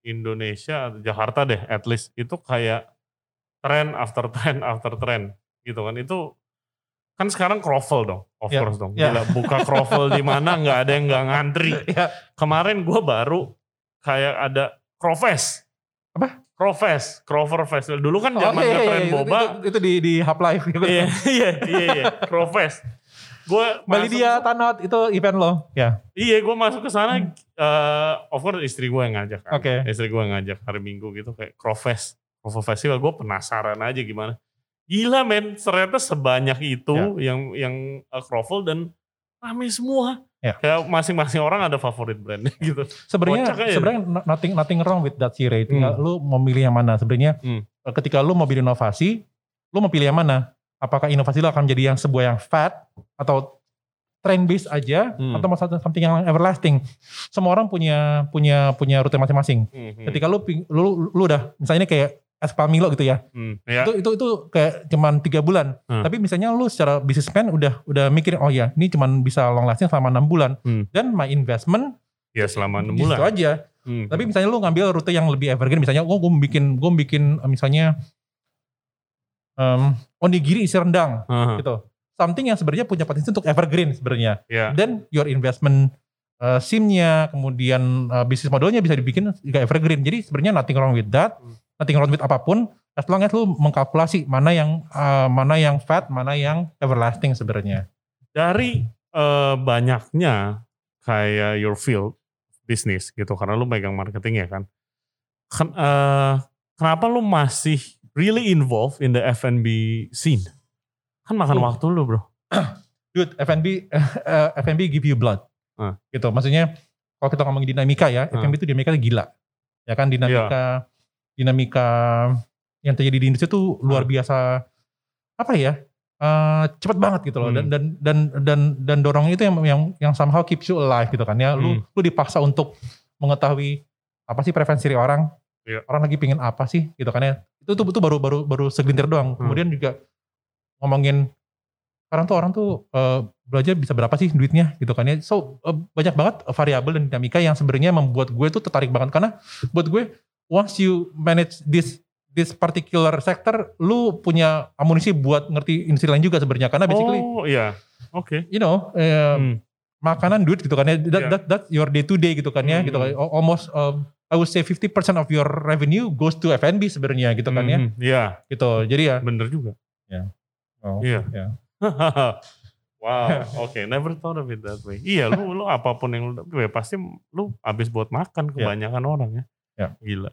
Speaker 1: Indonesia atau Jakarta deh at least itu kayak trend after trend after trend gitu kan. Itu kan sekarang croffle dong, of
Speaker 2: Ya,
Speaker 1: course dong.
Speaker 2: ya.
Speaker 1: Gila, buka croffle di mana nggak ada yang nggak ngantri.
Speaker 2: Ya.
Speaker 1: Kemarin gue baru kayak ada Crowfest.
Speaker 2: Apa?
Speaker 1: Crowfest, Crover Festival. Dulu kan
Speaker 2: Oh,
Speaker 1: zaman
Speaker 2: iya, iya,
Speaker 1: ngetren
Speaker 2: iya, itu-
Speaker 1: boba.
Speaker 2: Itu, itu di di Hub Live gitu.
Speaker 1: Iya, iya, iya, iya. Crowfest. Gue
Speaker 2: Bali dia Tanot itu event lo. Ya.
Speaker 1: Iya, gue masuk ke sana. eh, of course istri gue yang ngajak. Kan.
Speaker 2: Oke.
Speaker 1: Istri gue yang ngajak hari Minggu gitu kayak Crowfest, Crover Festival. Gue penasaran aja gimana. Gila men, ternyata sebanyak itu yang yang uh, Crovel dan rame semua.
Speaker 2: Ya.
Speaker 1: Kayak masing-masing orang ada favorit brandnya gitu.
Speaker 2: Sebenarnya sebenarnya no- nothing nothing wrong with that sih Ray. Tinggal
Speaker 1: Hmm.
Speaker 2: lu mau milih yang mana. Sebenarnya
Speaker 1: Hmm.
Speaker 2: eh, ketika lu mau berinovasi, lu mau pilih yang mana? Apakah inovasi lu akan menjadi yang sebuah yang fat atau trend based aja
Speaker 1: Hmm.
Speaker 2: atau satu- something yang everlasting? Semua orang punya punya punya rute masing-masing.
Speaker 1: Hmm,
Speaker 2: Ketika lu lu lu udah misalnya kayak es Pamilo gitu ya.
Speaker 1: hmm, ya.
Speaker 2: Itu itu itu kayak cuman tiga bulan.
Speaker 1: Hmm.
Speaker 2: Tapi misalnya lu secara businessman udah udah mikirin oh ya ini cuman bisa long lasting selama enam bulan.
Speaker 1: Hmm.
Speaker 2: Dan my investment
Speaker 1: Ya selama 6
Speaker 2: situ
Speaker 1: bulan.
Speaker 2: aja.
Speaker 1: Hmm.
Speaker 2: Tapi misalnya lu ngambil rute yang lebih evergreen, misalnya gue gue bikin gue bikin eh, misalnya um, onigiri isi rendang
Speaker 1: Aha,
Speaker 2: gitu. Something yang sebenarnya punya potensi untuk evergreen sebenarnya.
Speaker 1: ya.
Speaker 2: Dan your investment uh, SIM-nya, kemudian uh, bisnis modelnya bisa dibikin juga evergreen. Jadi sebenarnya nothing wrong with that,
Speaker 1: Hmm.
Speaker 2: Nothing wrong with apa pun. As long as lu mengkalkulasi mana yang uh, mana yang fat, mana yang everlasting sebenarnya.
Speaker 1: Dari eh, banyaknya kayak your field bisnis gitu karena lu megang marketing ya kan. Ken- eh, kenapa lu masih really involved in the F&B scene? Kan makan
Speaker 2: Oh.
Speaker 1: waktu lu, Bro.
Speaker 2: Dude, F&B uh, F&B give you blood.
Speaker 1: Ah.
Speaker 2: Gitu. Maksudnya kalau kita ngomongin dinamika ya,
Speaker 1: Ah.
Speaker 2: F&B itu dinamika gila. Ya kan dinamika dinamika yang terjadi di industri itu luar
Speaker 1: Ah.
Speaker 2: biasa apa ya? eh, cepet banget gitu loh dan
Speaker 1: Hmm.
Speaker 2: dan dan dan dan dorongnya itu yang yang yang somehow keeps you alive gitu kan ya. Lu
Speaker 1: Hmm.
Speaker 2: lu dipaksa untuk mengetahui apa sih preferensi orang.
Speaker 1: Iya.
Speaker 2: Orang lagi pingin apa sih gitu kan ya. Itu tuh itu baru baru baru segelintir doang.
Speaker 1: Hmm.
Speaker 2: Kemudian juga ngomongin sekarang tuh orang tuh eh, belajar bisa berapa sih duitnya gitu kan ya. So eh, banyak banget variabel dan dinamika yang sebenarnya membuat gue tuh tertarik banget karena buat gue once you manage this this particular sector lu punya amunisi buat ngerti industri lain juga sebenarnya karena basically
Speaker 1: oh, iya. Oke.
Speaker 2: you know eh,
Speaker 1: Hmm.
Speaker 2: makanan duit gitu kan ya that,
Speaker 1: Yeah.
Speaker 2: that, that's your day to day gitu kan ya
Speaker 1: Hmm.
Speaker 2: gitu kan Al- almost um, I would say 50% of your revenue goes to F&B sebenarnya gitu kan ya
Speaker 1: Hmm, Iya,
Speaker 2: gitu jadi ya
Speaker 1: bener juga.
Speaker 2: oh,
Speaker 1: Iya.
Speaker 2: ya.
Speaker 1: wow, oke, never thought of it that way. Iya, lu lu apa pun yang lu ya pasti lu habis buat makan kebanyakan orang ya.
Speaker 2: Ya.
Speaker 1: Gila.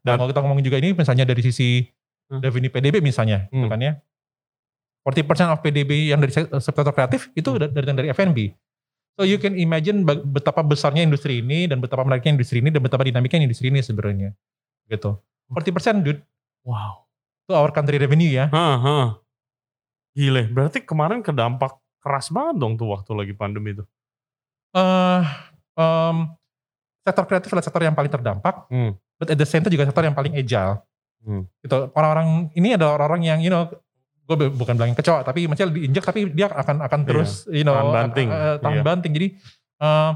Speaker 2: Dan kalau kita ngomongin juga ini misalnya dari sisi
Speaker 1: Hmm.
Speaker 2: revenue PDB misalnya, gitu
Speaker 1: Hmm.
Speaker 2: kan ya. 40% of PDB yang dari sek- sektor kreatif itu
Speaker 1: Hmm.
Speaker 2: da- dari F&B. So you can imagine betapa besarnya industri ini dan betapa menariknya industri ini dan betapa dinamiknya industri ini sebenarnya. Gitu. 40% dude,
Speaker 1: Wow.
Speaker 2: itu our country revenue ya.
Speaker 1: Hah, hah. Gile, berarti kemarin kedampak keras banget dong tuh waktu lagi pandemi itu.
Speaker 2: Eh, em, sektor kreatif adalah sektor yang paling terdampak,
Speaker 1: Hmm.
Speaker 2: But at the same time juga sektor yang paling agile.
Speaker 1: Hmm.
Speaker 2: Gitu. Orang-orang ini adalah orang-orang yang you know gue bukan bilang kecoa tapi maksudnya diinjak tapi dia akan akan terus you know
Speaker 1: Tahan banting.
Speaker 2: eh, tahan
Speaker 1: Iya.
Speaker 2: banting jadi eh,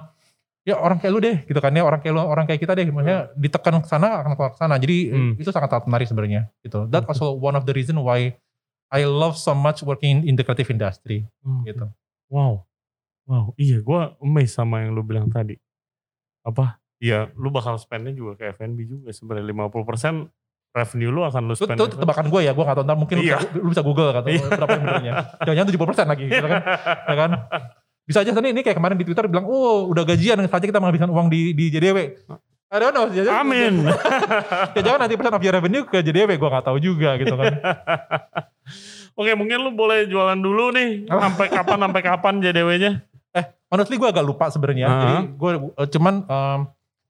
Speaker 2: ya orang kayak lu deh gitu kan ya orang kayak lu orang kayak kita deh maksudnya ditekan ke sana akan keluar ke sana jadi
Speaker 1: Hmm.
Speaker 2: itu sangat sangat menarik sebenarnya gitu that also one of the reason why I love so much working in the creative industry gitu
Speaker 1: Wow. Wow, iya gue amazed sama yang lu bilang tadi. Apa? Iya, lu bakal spendnya juga ke F&B juga sebenarnya 50% revenue lu akan lu spend.
Speaker 2: itu tebakan gue ya gue gak tahu ntar mungkin lu,
Speaker 1: Iya.
Speaker 2: bisa, lu bisa google kata
Speaker 1: Iya.
Speaker 2: berapa yang benernya jangan-jangan 70% lagi gitu kan ya kan bisa aja tadi ini kayak kemarin di Twitter bilang oh udah gajian saja kita menghabiskan uang di di JDW I don't know jangan-
Speaker 1: Amin.
Speaker 2: ya jangan nanti persen of your revenue ke JDW gue gak tahu juga gitu kan
Speaker 1: Oke, mungkin lu boleh jualan dulu nih.
Speaker 2: Oh.
Speaker 1: Sampai kapan sampai kapan JDW-nya?
Speaker 2: honestly gue agak lupa sebenarnya.
Speaker 1: Uh-huh.
Speaker 2: Jadi gue uh, cuman um,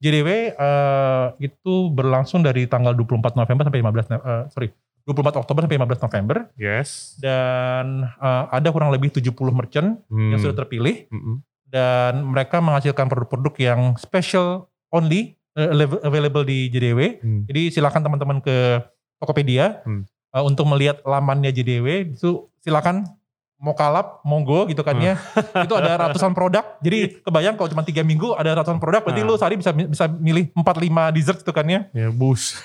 Speaker 2: JDW uh, itu berlangsung dari tanggal 24 November sampai 15 No- uh, sorry 24 Oktober sampai 15 November
Speaker 1: Yes.
Speaker 2: dan uh, ada kurang lebih 70 merchant
Speaker 1: Hmm.
Speaker 2: yang sudah terpilih
Speaker 1: Mm-mm.
Speaker 2: dan mereka menghasilkan produk-produk yang special only uh, available di JDW.
Speaker 1: Hmm.
Speaker 2: Jadi silakan teman-teman ke Tokopedia
Speaker 1: Hmm.
Speaker 2: uh, untuk melihat lamannya JDW itu silakan mau kalap, monggo gitu kan ya. itu ada ratusan produk. Jadi kebayang kalau cuma tiga minggu ada ratusan produk, berarti
Speaker 1: Ah.
Speaker 2: lu sehari bisa bisa milih 4 5 dessert gitu kan ya.
Speaker 1: Ya, bus.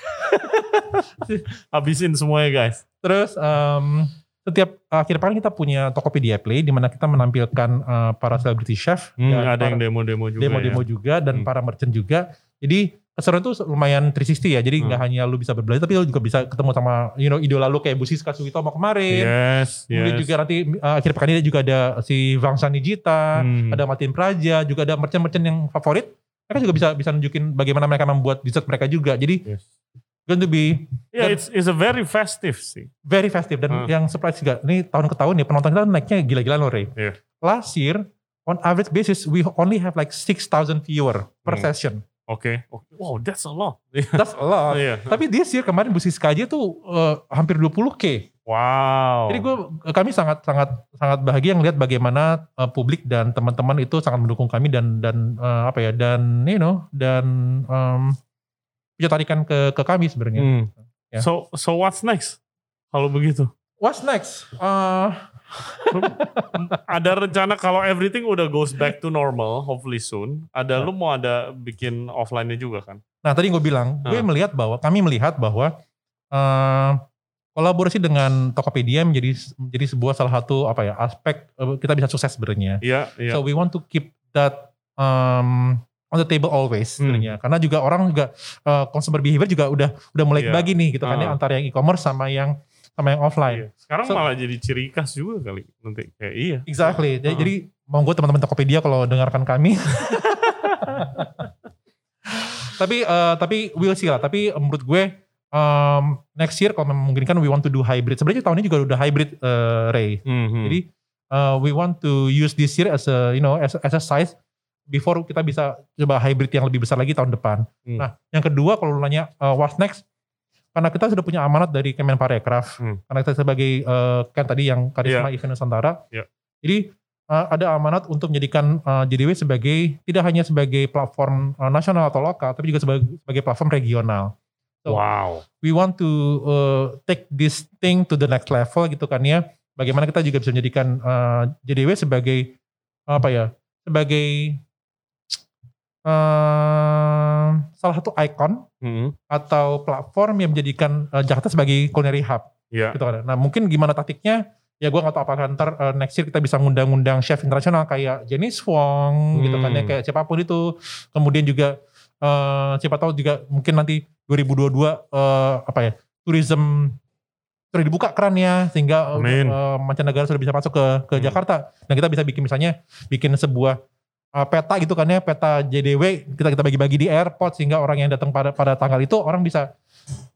Speaker 1: Habisin semuanya, guys.
Speaker 2: Terus em, setiap akhir pekan kita punya Tokopedia Play di mana kita menampilkan eh, para celebrity chef
Speaker 1: Hmm, ada
Speaker 2: para-
Speaker 1: yang demo-demo juga
Speaker 2: demo-demo
Speaker 1: ya.
Speaker 2: juga dan
Speaker 1: Hmm.
Speaker 2: para merchant juga. Jadi keseruan itu lumayan 360 ya. Jadi
Speaker 1: Hmm.
Speaker 2: nggak hanya lu bisa berbelanja tapi lu juga bisa ketemu sama you know idola lu kayak Bu Siska Suwitomo kemarin.
Speaker 1: Yes,
Speaker 2: Kemudian
Speaker 1: yes.
Speaker 2: juga nanti uh, akhir pekan ini juga ada si Vangsa Nijita,
Speaker 1: Hmm.
Speaker 2: ada Martin Praja, juga ada merchant-merchant yang favorit. Mereka juga bisa bisa nunjukin bagaimana mereka membuat dessert mereka juga. Jadi
Speaker 1: Yes.
Speaker 2: going to be
Speaker 1: Yeah, it's, it's a very festive sih.
Speaker 2: very festive dan
Speaker 1: Hmm.
Speaker 2: yang surprise juga. Ini tahun ke tahun ya penonton kita naiknya gila-gila loh Ray.
Speaker 1: Iya.
Speaker 2: Last year on average basis we only have like 6,000 viewer per
Speaker 1: Hmm.
Speaker 2: session.
Speaker 1: Oke. Oke. Wow, that's a lot.
Speaker 2: That's a lot.
Speaker 1: Iya.
Speaker 2: Tapi this year kemarin Bu Siska aja tuh uh, hampir 20k.
Speaker 1: Wow.
Speaker 2: Jadi gue kami sangat sangat sangat bahagia ngelihat bagaimana uh, publik dan teman-teman itu sangat mendukung kami dan dan uh, apa ya dan you know dan um, punya tarikan ke ke kami sebenarnya.
Speaker 1: Hmm.
Speaker 2: Ya.
Speaker 1: So so what's next? Kalau begitu.
Speaker 2: What's next? Uh,
Speaker 1: ada rencana kalau everything udah goes back to normal, hopefully soon. Ada
Speaker 2: Ya.
Speaker 1: lu mau ada bikin offline-nya juga kan?
Speaker 2: nah tadi gue bilang, gue
Speaker 1: Ah.
Speaker 2: melihat bahwa kami melihat bahwa uh, kolaborasi dengan Tokopedia menjadi menjadi sebuah salah satu apa ya aspek uh, kita bisa sukses sebenarnya.
Speaker 1: Iya, iya.
Speaker 2: So we want to keep that um, on the table always
Speaker 1: Hmm.
Speaker 2: sebenarnya. Karena juga orang juga uh, consumer behavior juga udah udah mulai
Speaker 1: Iya.
Speaker 2: bagi nih gitu kan ya
Speaker 1: Ah.
Speaker 2: antara yang e-commerce sama yang sama yang offline.
Speaker 1: Iya. Sekarang
Speaker 2: So-
Speaker 1: malah jadi ciri khas juga kali nanti kayak iya.
Speaker 2: Exactly. Jadi,
Speaker 1: Ah.
Speaker 2: jadi monggo teman-teman Tokopedia kalau dengarkan kami. tapi uh, tapi we'll see lah. Tapi uh, menurut gue um, next year kalau memungkinkan we want to do hybrid. Sebenarnya tahun ini juga udah hybrid uh, Ray.
Speaker 1: Mhm.
Speaker 2: Jadi uh, we want to use this year as a you know as, as a size before kita bisa coba hybrid yang lebih besar lagi tahun depan.
Speaker 1: Hmm.
Speaker 2: Nah, yang kedua kalau lu nanya uh, what's next karena kita sudah punya amanat dari Kemenparekraf.
Speaker 1: Hmm.
Speaker 2: Karena kita sebagai uh, kan tadi yang karisma
Speaker 1: Iya.
Speaker 2: event Nusantara.
Speaker 1: Iya.
Speaker 2: Jadi uh, ada amanat untuk menjadikan uh, JDW sebagai tidak hanya sebagai platform uh, nasional atau lokal tapi juga sebagai, sebagai platform regional. So,
Speaker 1: wow.
Speaker 2: we want to uh, take this thing to the next level gitu kan ya. Bagaimana kita juga bisa menjadikan uh, JDW sebagai apa ya? Sebagai uh, salah satu ikon
Speaker 1: Mhm.
Speaker 2: atau platform yang menjadikan uh, Jakarta sebagai culinary hub
Speaker 1: Iya.
Speaker 2: gitu kan. Nah, mungkin gimana taktiknya? Ya gue gak tahu apakah ntar uh, next year kita bisa ngundang-ngundang chef internasional kayak Janice Wong gitu kan ya
Speaker 1: Hmm.
Speaker 2: kayak siapa pun itu. Kemudian juga uh, siapa tahu juga mungkin nanti 2022 uh, apa ya tourism sudah dibuka kerannya sehingga
Speaker 1: Amin.
Speaker 2: uh, mancanegara sudah bisa masuk ke ke
Speaker 1: Hmm.
Speaker 2: Jakarta dan kita bisa bikin misalnya bikin sebuah uh, peta gitu kan ya peta JDW kita kita bagi-bagi di airport sehingga orang yang datang pada pada tanggal itu orang bisa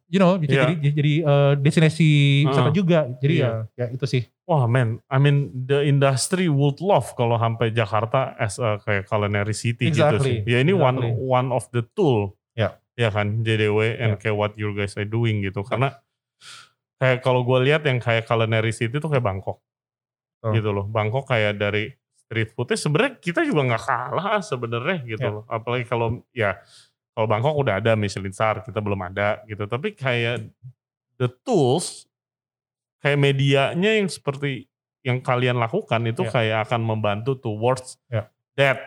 Speaker 2: you know bisa
Speaker 1: Iya.
Speaker 2: jadi jadi uh, destinasi wisata
Speaker 1: Ah.
Speaker 2: juga jadi
Speaker 1: Iya.
Speaker 2: ya ya itu sih
Speaker 1: Wah man, I mean the industry would love kalau sampai Jakarta as a kayak culinary city gitu
Speaker 2: Exactly,
Speaker 1: sih. Ya ini one
Speaker 2: exactly.
Speaker 1: one of the tool.
Speaker 2: Ya.
Speaker 1: Ya kan JDW and
Speaker 2: Ya.
Speaker 1: kayak what you guys are doing gitu. Karena kayak kalau gue lihat yang kayak culinary city tuh kayak Bangkok.
Speaker 2: Oh.
Speaker 1: Gitu loh. Bangkok kayak dari street foodnya sebenarnya kita juga nggak kalah sebenarnya gitu
Speaker 2: Ya.
Speaker 1: loh. Apalagi kalau ya kalau Bangkok udah ada Michelin star, kita belum ada gitu. Tapi kayak the tools kayak medianya yang seperti yang kalian lakukan itu
Speaker 2: Ya.
Speaker 1: kayak akan membantu towards
Speaker 2: Ya.
Speaker 1: that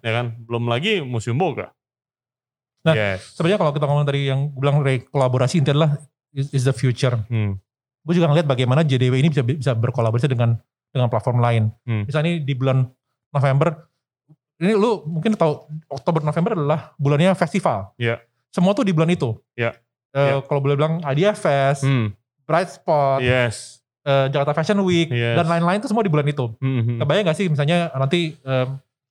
Speaker 1: ya kan? Belum lagi Museum Boga.
Speaker 2: Nah,
Speaker 1: yes.
Speaker 2: Sebenarnya kalau kita ngomong tadi yang bilang dari kolaborasi itu adalah is, is the future.
Speaker 1: Hmm.
Speaker 2: Gue juga ngeliat bagaimana JDW ini bisa bisa berkolaborasi dengan dengan platform lain.
Speaker 1: Hmm.
Speaker 2: Misalnya di bulan November, ini lu mungkin tahu Oktober November adalah bulannya festival.
Speaker 1: Iya.
Speaker 2: Semua tuh di bulan itu.
Speaker 1: Iya.
Speaker 2: Eh,
Speaker 1: Iya.
Speaker 2: Kalau boleh bilang Idea Fest,
Speaker 1: Hmm.
Speaker 2: Bright Spot,
Speaker 1: Yes.
Speaker 2: eh, Jakarta Fashion Week,
Speaker 1: Yes.
Speaker 2: dan lain-lain itu semua di bulan itu.
Speaker 1: Hmm.
Speaker 2: Kebayang gak sih misalnya nanti em,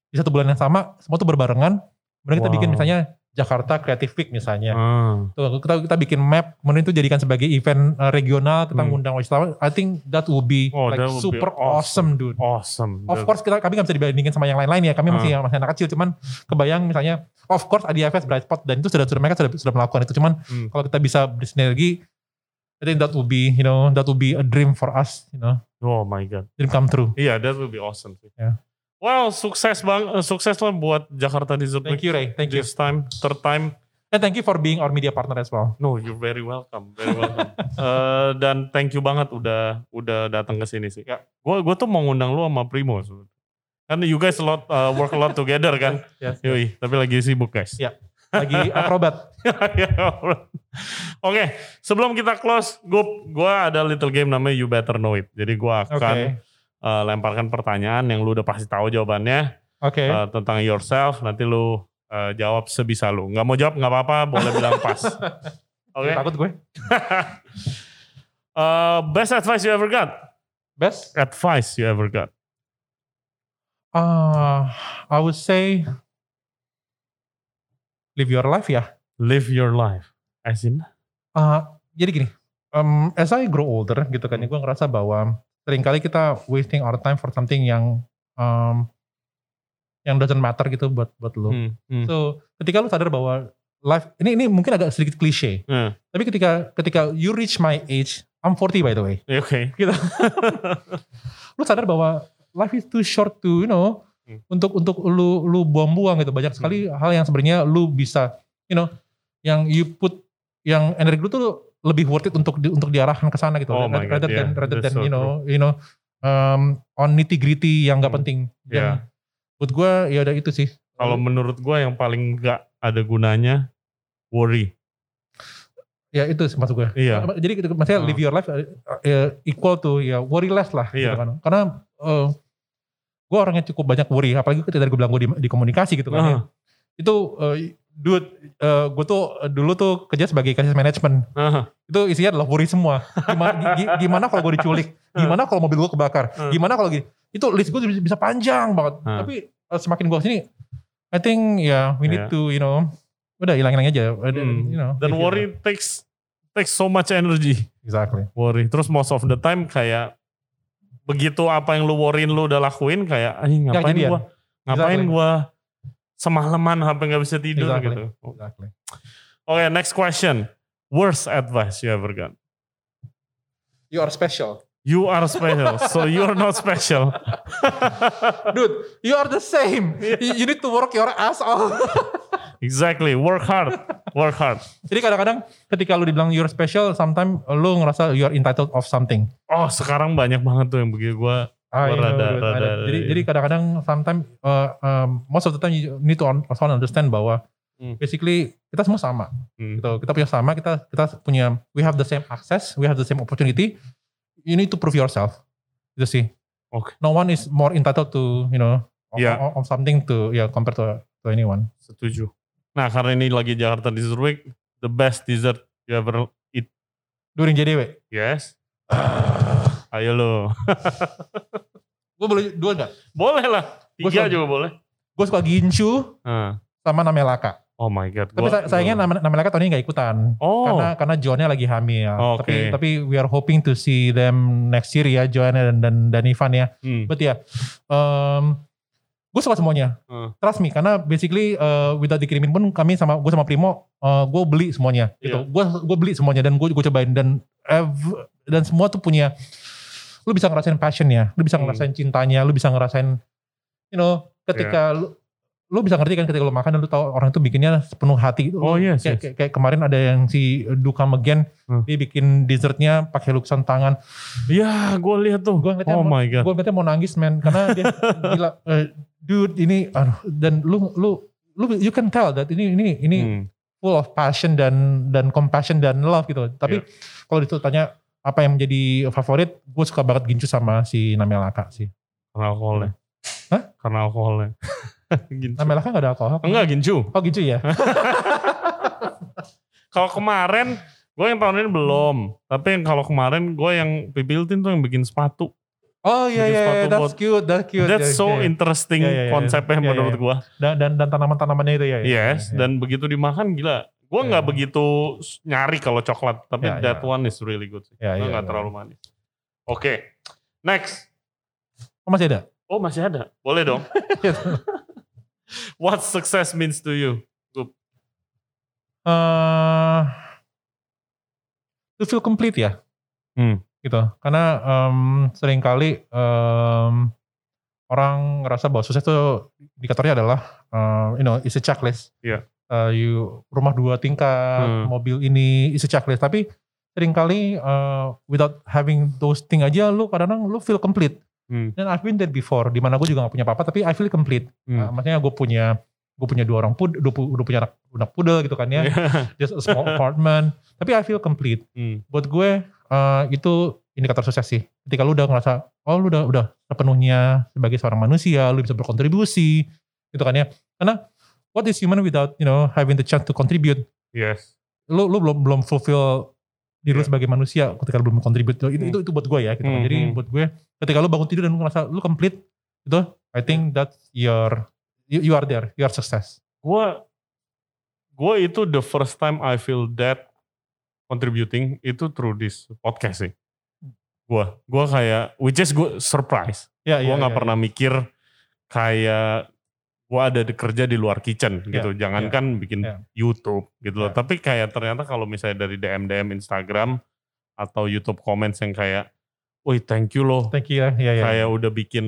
Speaker 2: di satu bulan yang sama semua tuh berbarengan. Kemudian kita
Speaker 1: Wow.
Speaker 2: bikin misalnya Jakarta Creative Week misalnya.
Speaker 1: Ah.
Speaker 2: Tuh, kita kita bikin map, kemudian itu jadikan sebagai event uh, regional kita
Speaker 1: Hmm.
Speaker 2: ngundang wisatawan. I think that would be
Speaker 1: Oh,
Speaker 2: like
Speaker 1: that would be
Speaker 2: super
Speaker 1: awesome.
Speaker 2: awesome, dude.
Speaker 1: Awesome.
Speaker 2: Of course kita kami nggak bisa dibandingin sama yang lain-lain ya. Kami masih masih anak kecil, cuman kebayang misalnya, of course IDFS Bright Spot dan itu sudah sudah mereka sudah sudah melakukan itu. Cuman
Speaker 1: Hmm.
Speaker 2: kalau kita bisa bersinergi, I think that would be you know that would be a dream for us, you know,
Speaker 1: Oh my god.
Speaker 2: dream come true.
Speaker 1: Iya, that would be awesome sih.
Speaker 2: Ya.
Speaker 1: Wow, sukses bang, eh, sukses lah buat Jakarta Desert
Speaker 2: Thank you Ray, thank you,
Speaker 1: this time, third time.
Speaker 2: and thank you for being our media partner as well.
Speaker 1: No, you're very welcome, very welcome. Eh, dan thank you banget udah udah datang ke sini sih.
Speaker 2: Ya.
Speaker 1: Gue gue tuh mau ngundang lu sama Primo. Kan you guys a lot uh, work a lot together kan.
Speaker 2: Yes,
Speaker 1: Yoi, tapi lagi sibuk guys.
Speaker 2: Ya. Lagi akrobat.
Speaker 1: Ya, Oke, sebelum kita close, gue gua ada little game namanya You Better Know It. Jadi gue akan uh, lemparkan pertanyaan yang lu udah pasti tahu jawabannya
Speaker 2: oke.
Speaker 1: uh, tentang yourself. Nanti lu uh, jawab sebisa lu. Nggak mau jawab nggak apa-apa, boleh bilang pas. Oke.
Speaker 2: Takut gue.
Speaker 1: Uh, best advice you ever got?
Speaker 2: Best.
Speaker 1: Advice you ever got?
Speaker 2: Uh, I would say live your life ya.
Speaker 1: Live your life. As in?
Speaker 2: Uh, jadi gini, um, as I grow older gitu kan,
Speaker 1: Hmm.
Speaker 2: gue ngerasa bahwa sering kali kita wasting our time for something yang um, yang doesn't matter gitu buat buat lo.
Speaker 1: Hmm, hmm.
Speaker 2: So ketika lu sadar bahwa life ini ini mungkin agak sedikit klise,
Speaker 1: Hmm.
Speaker 2: tapi ketika ketika you reach my age, I'm 40 by the way,
Speaker 1: Oke.
Speaker 2: lu sadar bahwa life is too short to you know
Speaker 1: Hmm.
Speaker 2: untuk untuk lu lu buang-buang gitu banyak sekali hal yang sebenarnya lu bisa you know yang you put yang energi lu tuh lebih worth it untuk di, untuk diarahkan ke sana gitu
Speaker 1: Oh my
Speaker 2: rather
Speaker 1: God,
Speaker 2: than
Speaker 1: yeah.
Speaker 2: rather
Speaker 1: That's
Speaker 2: than
Speaker 1: so
Speaker 2: you know you know um, on nitty gritty yang gak
Speaker 1: Hmm.
Speaker 2: penting
Speaker 1: Yeah.
Speaker 2: dan buat gue ya udah itu sih
Speaker 1: Kalau menurut gue yang paling nggak ada gunanya worry.
Speaker 2: ya itu sih maksud gue
Speaker 1: Iya.
Speaker 2: jadi gitu, maksudnya
Speaker 1: Oh.
Speaker 2: live your life uh, uh, equal to ya worry less lah gitu
Speaker 1: Iya.
Speaker 2: kan karena uh, gue orangnya cukup banyak worry apalagi ketika gue bilang gue di, di komunikasi gitu kan ya.
Speaker 1: Ah,
Speaker 2: itu uh, dude uh, gue tuh uh, dulu tuh kerja sebagai krisis management
Speaker 1: ah,
Speaker 2: itu isinya adalah worry semua gimana gi- gi- gimana kalau gue diculik gimana kalau mobil gue kebakar gimana kalau gini itu list gue bisa, panjang banget
Speaker 1: Hmm.
Speaker 2: tapi uh, semakin gue sini I think ya we need
Speaker 1: Yeah.
Speaker 2: to you know udah hilang-hilang aja
Speaker 1: Hmm.
Speaker 2: you know
Speaker 1: Dan
Speaker 2: live your
Speaker 1: worry takes takes so much energy.
Speaker 2: exactly
Speaker 1: Worry. Terus most of the time kayak begitu apa yang lu worryin lu udah lakuin kayak anjing ngapain
Speaker 2: kejadian.
Speaker 1: gua ngapain
Speaker 2: Exactly.
Speaker 1: gua semalaman sampai nggak bisa tidur
Speaker 2: Exactly.
Speaker 1: gitu.
Speaker 2: exactly
Speaker 1: Oke, next question. Worst advice you ever got?
Speaker 2: you are special
Speaker 1: You are special, so you're not special.
Speaker 2: dude you are the same you, you need to work your ass off
Speaker 1: exactly, work hard, work hard.
Speaker 2: jadi kadang-kadang ketika lu dibilang you're special sometimes lu ngerasa you are entitled of something
Speaker 1: Oh, sekarang banyak banget tuh yang begitu gua.
Speaker 2: I
Speaker 1: Gua
Speaker 2: know,
Speaker 1: rada-
Speaker 2: dude,
Speaker 1: rada-
Speaker 2: ada. Jadi, jadi kadang-kadang sometimes uh, um, most of the time you need to un- also understand bahwa
Speaker 1: Hmm.
Speaker 2: basically kita semua sama
Speaker 1: Hmm.
Speaker 2: gitu. Kita punya sama, kita kita punya we have the same access, we have the same opportunity. You need to prove yourself. Itu sih.
Speaker 1: Oke.
Speaker 2: No one is more entitled to, you know, of,
Speaker 1: Yeah.
Speaker 2: of- of something to ya compared to to anyone.
Speaker 1: Setuju. Nah, karena ini lagi Jakarta Dessert Week, the best dessert you ever eat.
Speaker 2: During JDW.
Speaker 1: Yes. Ayo lo.
Speaker 2: Gue boleh dua enggak?
Speaker 1: boleh lah.
Speaker 2: Gua
Speaker 1: Tiga
Speaker 2: suka-
Speaker 1: juga boleh.
Speaker 2: Gue suka ginchu
Speaker 1: Ah.
Speaker 2: sama namelaka.
Speaker 1: Oh my god.
Speaker 2: Tapi
Speaker 1: Gua-
Speaker 2: say- sayangnya
Speaker 1: gua-
Speaker 2: Nam- namelaka tahun ini gak ikutan.
Speaker 1: Oh.
Speaker 2: karena karena Joannya lagi hamil.
Speaker 1: Oh,
Speaker 2: Tapi
Speaker 1: oke.
Speaker 2: tapi we are hoping to see them next year ya Joanna dan dan, dan Ivan ya.
Speaker 1: Hmm.
Speaker 2: But ya, um, gue suka semuanya.
Speaker 1: Hmm.
Speaker 2: Trust me, karena basically uh, without dikirimin pun kami sama gue sama Primo, uh, gue beli semuanya. Gitu.
Speaker 1: Iya.
Speaker 2: Gue gue beli semuanya dan gue gue cobain dan ev- dan semua tuh punya. Lu bisa ngerasain passionnya, lu bisa
Speaker 1: Hmm.
Speaker 2: ngerasain cintanya, lu bisa ngerasain, you know, ketika
Speaker 1: Iya.
Speaker 2: lu lu bisa ngerti kan ketika lu makan dan lu tahu orang itu bikinnya sepenuh hati.
Speaker 1: Oh, yes,
Speaker 2: kayak,
Speaker 1: yes.
Speaker 2: kayak, kayak kemarin ada yang si Duka Megen,
Speaker 1: Hmm.
Speaker 2: dia bikin dessertnya pakai lukisan tangan.
Speaker 1: Ya, gue lihat tuh.
Speaker 2: Ngeliatnya
Speaker 1: oh
Speaker 2: mau-
Speaker 1: my god.
Speaker 2: gue ngeliatnya mau nangis men karena dia gila eh, dude ini aduh, dan lu lu lu you can tell that ini ini ini
Speaker 1: Hmm.
Speaker 2: full of passion dan dan compassion dan love gitu. Tapi
Speaker 1: Iya.
Speaker 2: kalau ditanya apa yang menjadi favorit, gue suka banget Gincu sama si Namel Laka sih.
Speaker 1: Karena alkoholnya.
Speaker 2: Hah?
Speaker 1: Karena alkoholnya. Gincu.
Speaker 2: Namel Laka gak ada alkohol? kan?
Speaker 1: Enggak Gincu.
Speaker 2: Oh Gincu ya?
Speaker 1: Kalau kemarin gue yang tahun ini belum. Tapi yang kalau kemarin gue yang Pipiltin tuh yang bikin sepatu.
Speaker 2: Oh iya iya, iya, that's cute, that's cute.
Speaker 1: That's
Speaker 2: Iya,
Speaker 1: so
Speaker 2: iya.
Speaker 1: interesting
Speaker 2: Iya, iya, iya.
Speaker 1: konsepnya
Speaker 2: Iya,
Speaker 1: menurut
Speaker 2: iya.
Speaker 1: gue.
Speaker 2: Dan dan, dan tanaman-tanamannya itu ya.
Speaker 1: Yes,
Speaker 2: ya, ya.
Speaker 1: dan begitu dimakan gila. Gue nggak begitu nyari kalau coklat, tapi
Speaker 2: Iya,
Speaker 1: that
Speaker 2: iya.
Speaker 1: one is really good. sih. Itu
Speaker 2: iya,
Speaker 1: nggak
Speaker 2: iya.
Speaker 1: terlalu manis. Oke, next.
Speaker 2: Oh, masih ada?
Speaker 1: Oh masih ada, boleh dong. What success means to you?
Speaker 2: eh to feel complete ya.
Speaker 1: Hmm.
Speaker 2: Gitu. Karena em, sering kali em, orang ngerasa bahwa sukses itu indikatornya adalah eh, you know, it's a checklist.
Speaker 1: Iya.
Speaker 2: Eh, you rumah dua tingkat,
Speaker 1: Hmm.
Speaker 2: mobil ini, it's a checklist. Tapi sering kali eh, without having those thing aja lu kadang-kadang lu feel complete.
Speaker 1: Hmm.
Speaker 2: Dan I've been there before, di mana gue juga gak punya apa-apa, tapi I feel complete.
Speaker 1: Hmm.
Speaker 2: Nah, maksudnya gue punya gue punya dua orang pud, udah, pu- udah punya anak, anak pudel gitu kan ya, just a small apartment. Tapi I feel complete.
Speaker 1: Hmm.
Speaker 2: Buat gue eh, itu indikator sukses sih. Ketika lu udah ngerasa, oh lu udah udah sepenuhnya sebagai seorang manusia, lu bisa berkontribusi, gitu kan ya. Karena what is human without you know having the chance to contribute?
Speaker 1: Yes.
Speaker 2: Lu lu belum belum fulfill diri lu
Speaker 1: Iya.
Speaker 2: sebagai manusia ketika lu belum contribute. Itu
Speaker 1: Hmm.
Speaker 2: itu, itu buat gue ya. Gitu.
Speaker 1: Hmm,
Speaker 2: Jadi
Speaker 1: hmm.
Speaker 2: buat gue ketika lu bangun tidur dan lu ngerasa lu complete, itu I think that's your you, you are there, you are success.
Speaker 1: Gue, gue itu the first time I feel that contributing itu through this podcast sih. Gue, gue kayak, which is gue surprise.
Speaker 2: Ya,
Speaker 1: gue nggak pernah mikir kayak gue ada di kerja di luar kitchen gitu. Jangankan bikin
Speaker 2: ya.
Speaker 1: YouTube gitu loh.
Speaker 2: Ya.
Speaker 1: Tapi kayak ternyata kalau misalnya dari DM DM Instagram atau YouTube comments yang kayak, wih thank you loh.
Speaker 2: Thank you ya. Ya, ya.
Speaker 1: Kayak udah bikin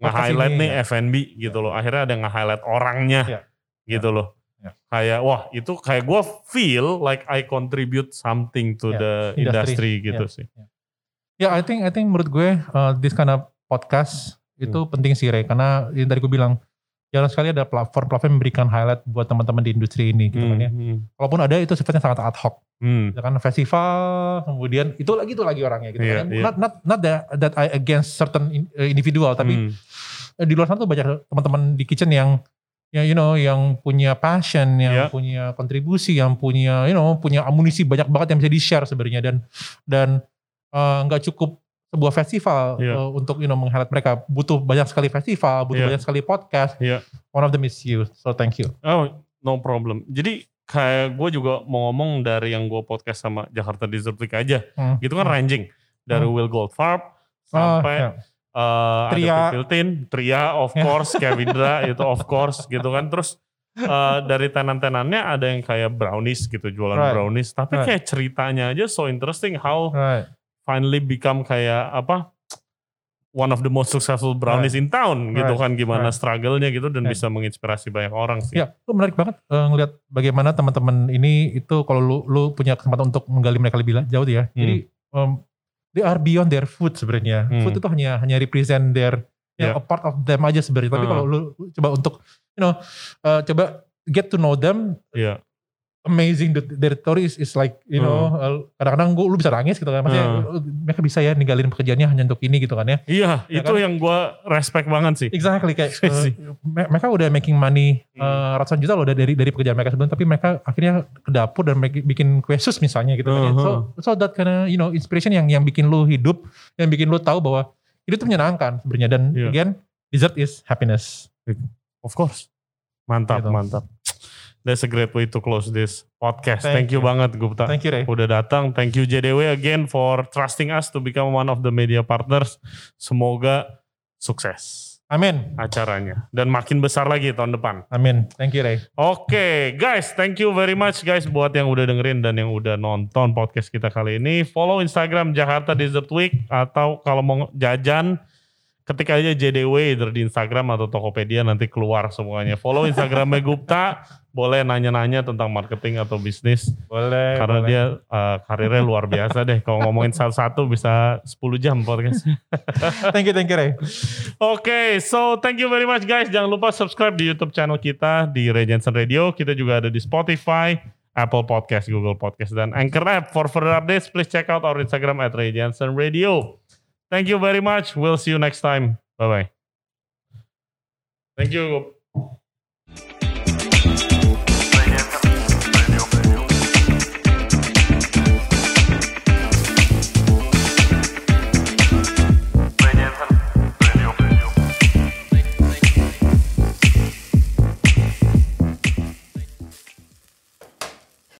Speaker 1: nge-highlight nih
Speaker 2: ya.
Speaker 1: F&B gitu loh. Akhirnya ada nge-highlight orangnya
Speaker 2: Ya.
Speaker 1: gitu loh.
Speaker 2: Ya.
Speaker 1: Kayak wah itu kayak gue feel like I contribute something to
Speaker 2: Ya,
Speaker 1: the industry,
Speaker 2: industri.
Speaker 1: gitu
Speaker 2: Ya.
Speaker 1: sih.
Speaker 2: Ya, I think I think menurut gue uh, this kind of podcast itu
Speaker 1: Hmm.
Speaker 2: penting sih Ray karena yang tadi gue bilang jarang sekali ada platform-platform yang memberikan highlight buat teman-teman di industri ini gitu kan ya.
Speaker 1: Hmm,
Speaker 2: Kalaupun ada itu sifatnya sangat ad hoc.
Speaker 1: hmm,
Speaker 2: Ya kan festival kemudian itu lagi itu lagi orangnya gitu
Speaker 1: Iya,
Speaker 2: kan.
Speaker 1: iya.
Speaker 2: Not not not that, that I against certain in- uh, individual tapi
Speaker 1: hmm.
Speaker 2: eh, di luar sana tuh banyak teman-teman di kitchen yang ya you know yang punya passion, yang
Speaker 1: Iya.
Speaker 2: punya kontribusi, yang punya you know punya amunisi banyak banget yang bisa di-share sebenarnya dan dan eh, nggak cukup sebuah festival
Speaker 1: Iya.
Speaker 2: eh, untuk you know meng-highlight mereka butuh banyak sekali festival, butuh
Speaker 1: Iya.
Speaker 2: banyak sekali podcast.
Speaker 1: Iya.
Speaker 2: One of them is you. So thank you.
Speaker 1: Oh, no problem. Jadi kayak gue juga mau ngomong dari yang gue podcast sama Jakarta Desert Week aja.
Speaker 2: Hmm.
Speaker 1: Gitu kan ranging. Dari
Speaker 2: Hmm.
Speaker 1: Will Goldfarb
Speaker 2: Oh,
Speaker 1: sampai
Speaker 2: ya.
Speaker 1: eh,
Speaker 2: Tria.
Speaker 1: ada Piltin, Tria of
Speaker 2: Ya.
Speaker 1: course, Kevindra itu of course gitu kan. Terus eh, dari tenan-tenannya ada yang kayak brownies gitu, jualan
Speaker 2: Right.
Speaker 1: brownies. Tapi
Speaker 2: Right.
Speaker 1: kayak ceritanya aja so interesting how
Speaker 2: Right.
Speaker 1: Finally become kayak apa one of the most successful brownies in town gitu
Speaker 2: Right.
Speaker 1: kan gimana
Speaker 2: Right.
Speaker 1: struggle-nya gitu dan
Speaker 2: Right.
Speaker 1: bisa menginspirasi banyak orang sih.
Speaker 2: Ya, itu menarik banget eh, ngelihat bagaimana teman-teman ini itu kalau lu lu punya kesempatan untuk menggali mereka lebih jauh ya.
Speaker 1: Hmm.
Speaker 2: Jadi um, they are beyond their food sebenarnya.
Speaker 1: Hmm.
Speaker 2: Food itu hanya hanya represent their ya,
Speaker 1: Ya.
Speaker 2: a part of them aja sebenarnya. Tapi
Speaker 1: Hmm.
Speaker 2: kalau lu coba untuk you know eh, coba get to know them
Speaker 1: Iya.
Speaker 2: Amazing the, their story is, is like you know eh, kadang-kadang gua lu bisa nangis gitu kan maksudnya
Speaker 1: Hmm.
Speaker 2: mereka bisa ya ninggalin pekerjaannya hanya untuk ini gitu kan ya.
Speaker 1: Iya,
Speaker 2: Ya
Speaker 1: itu
Speaker 2: kan?
Speaker 1: yang gua respect banget sih.
Speaker 2: Exactly kayak uh, mereka udah making money
Speaker 1: Hmm.
Speaker 2: uh, ratusan juta loh dari dari pekerjaan mereka sebelum tapi mereka akhirnya ke dapur dan make- bikin kue sus misalnya gitu kan ya. So
Speaker 1: Uh-huh.
Speaker 2: so that of you know inspiration yang yang bikin lu hidup, yang bikin lu tahu bahwa itu menyenangkan sebenarnya dan
Speaker 1: Iya.
Speaker 2: again dessert is happiness.
Speaker 1: Of course. Mantap,
Speaker 2: Gitu.
Speaker 1: mantap. That's a great way to close this podcast. Thank,
Speaker 2: Thank
Speaker 1: you
Speaker 2: you.
Speaker 1: banget Gupta.
Speaker 2: Thank you Ray.
Speaker 1: Udah datang. Thank you JDW again for trusting us to become one of the media partners. Semoga sukses
Speaker 2: Amin.
Speaker 1: acaranya dan makin besar lagi tahun depan.
Speaker 2: Amin. Thank you Ray.
Speaker 1: Oke, guys, thank you very much guys buat yang udah dengerin dan yang udah nonton podcast kita kali ini. Follow Instagram Jakarta Desert Week atau kalau mau jajan ketik aja JDW either di Instagram atau Tokopedia nanti keluar semuanya. Follow Instagramnya Gupta, boleh nanya-nanya tentang marketing atau bisnis.
Speaker 2: Boleh.
Speaker 1: Karena
Speaker 2: boleh.
Speaker 1: dia uh, karirnya luar biasa deh. Kalau ngomongin satu-satu bisa 10 jam podcast.
Speaker 2: thank you, thank you Ray.
Speaker 1: Oke, so thank you very much guys. Jangan lupa subscribe di YouTube channel kita di Ray Jensen Radio. Kita juga ada di Spotify, Apple Podcast, Google Podcast, dan Anchor app. For further updates, please check out our Instagram at Ray Jensen Radio. Thank you very much. We'll see you next time. Bye-bye. Thank you.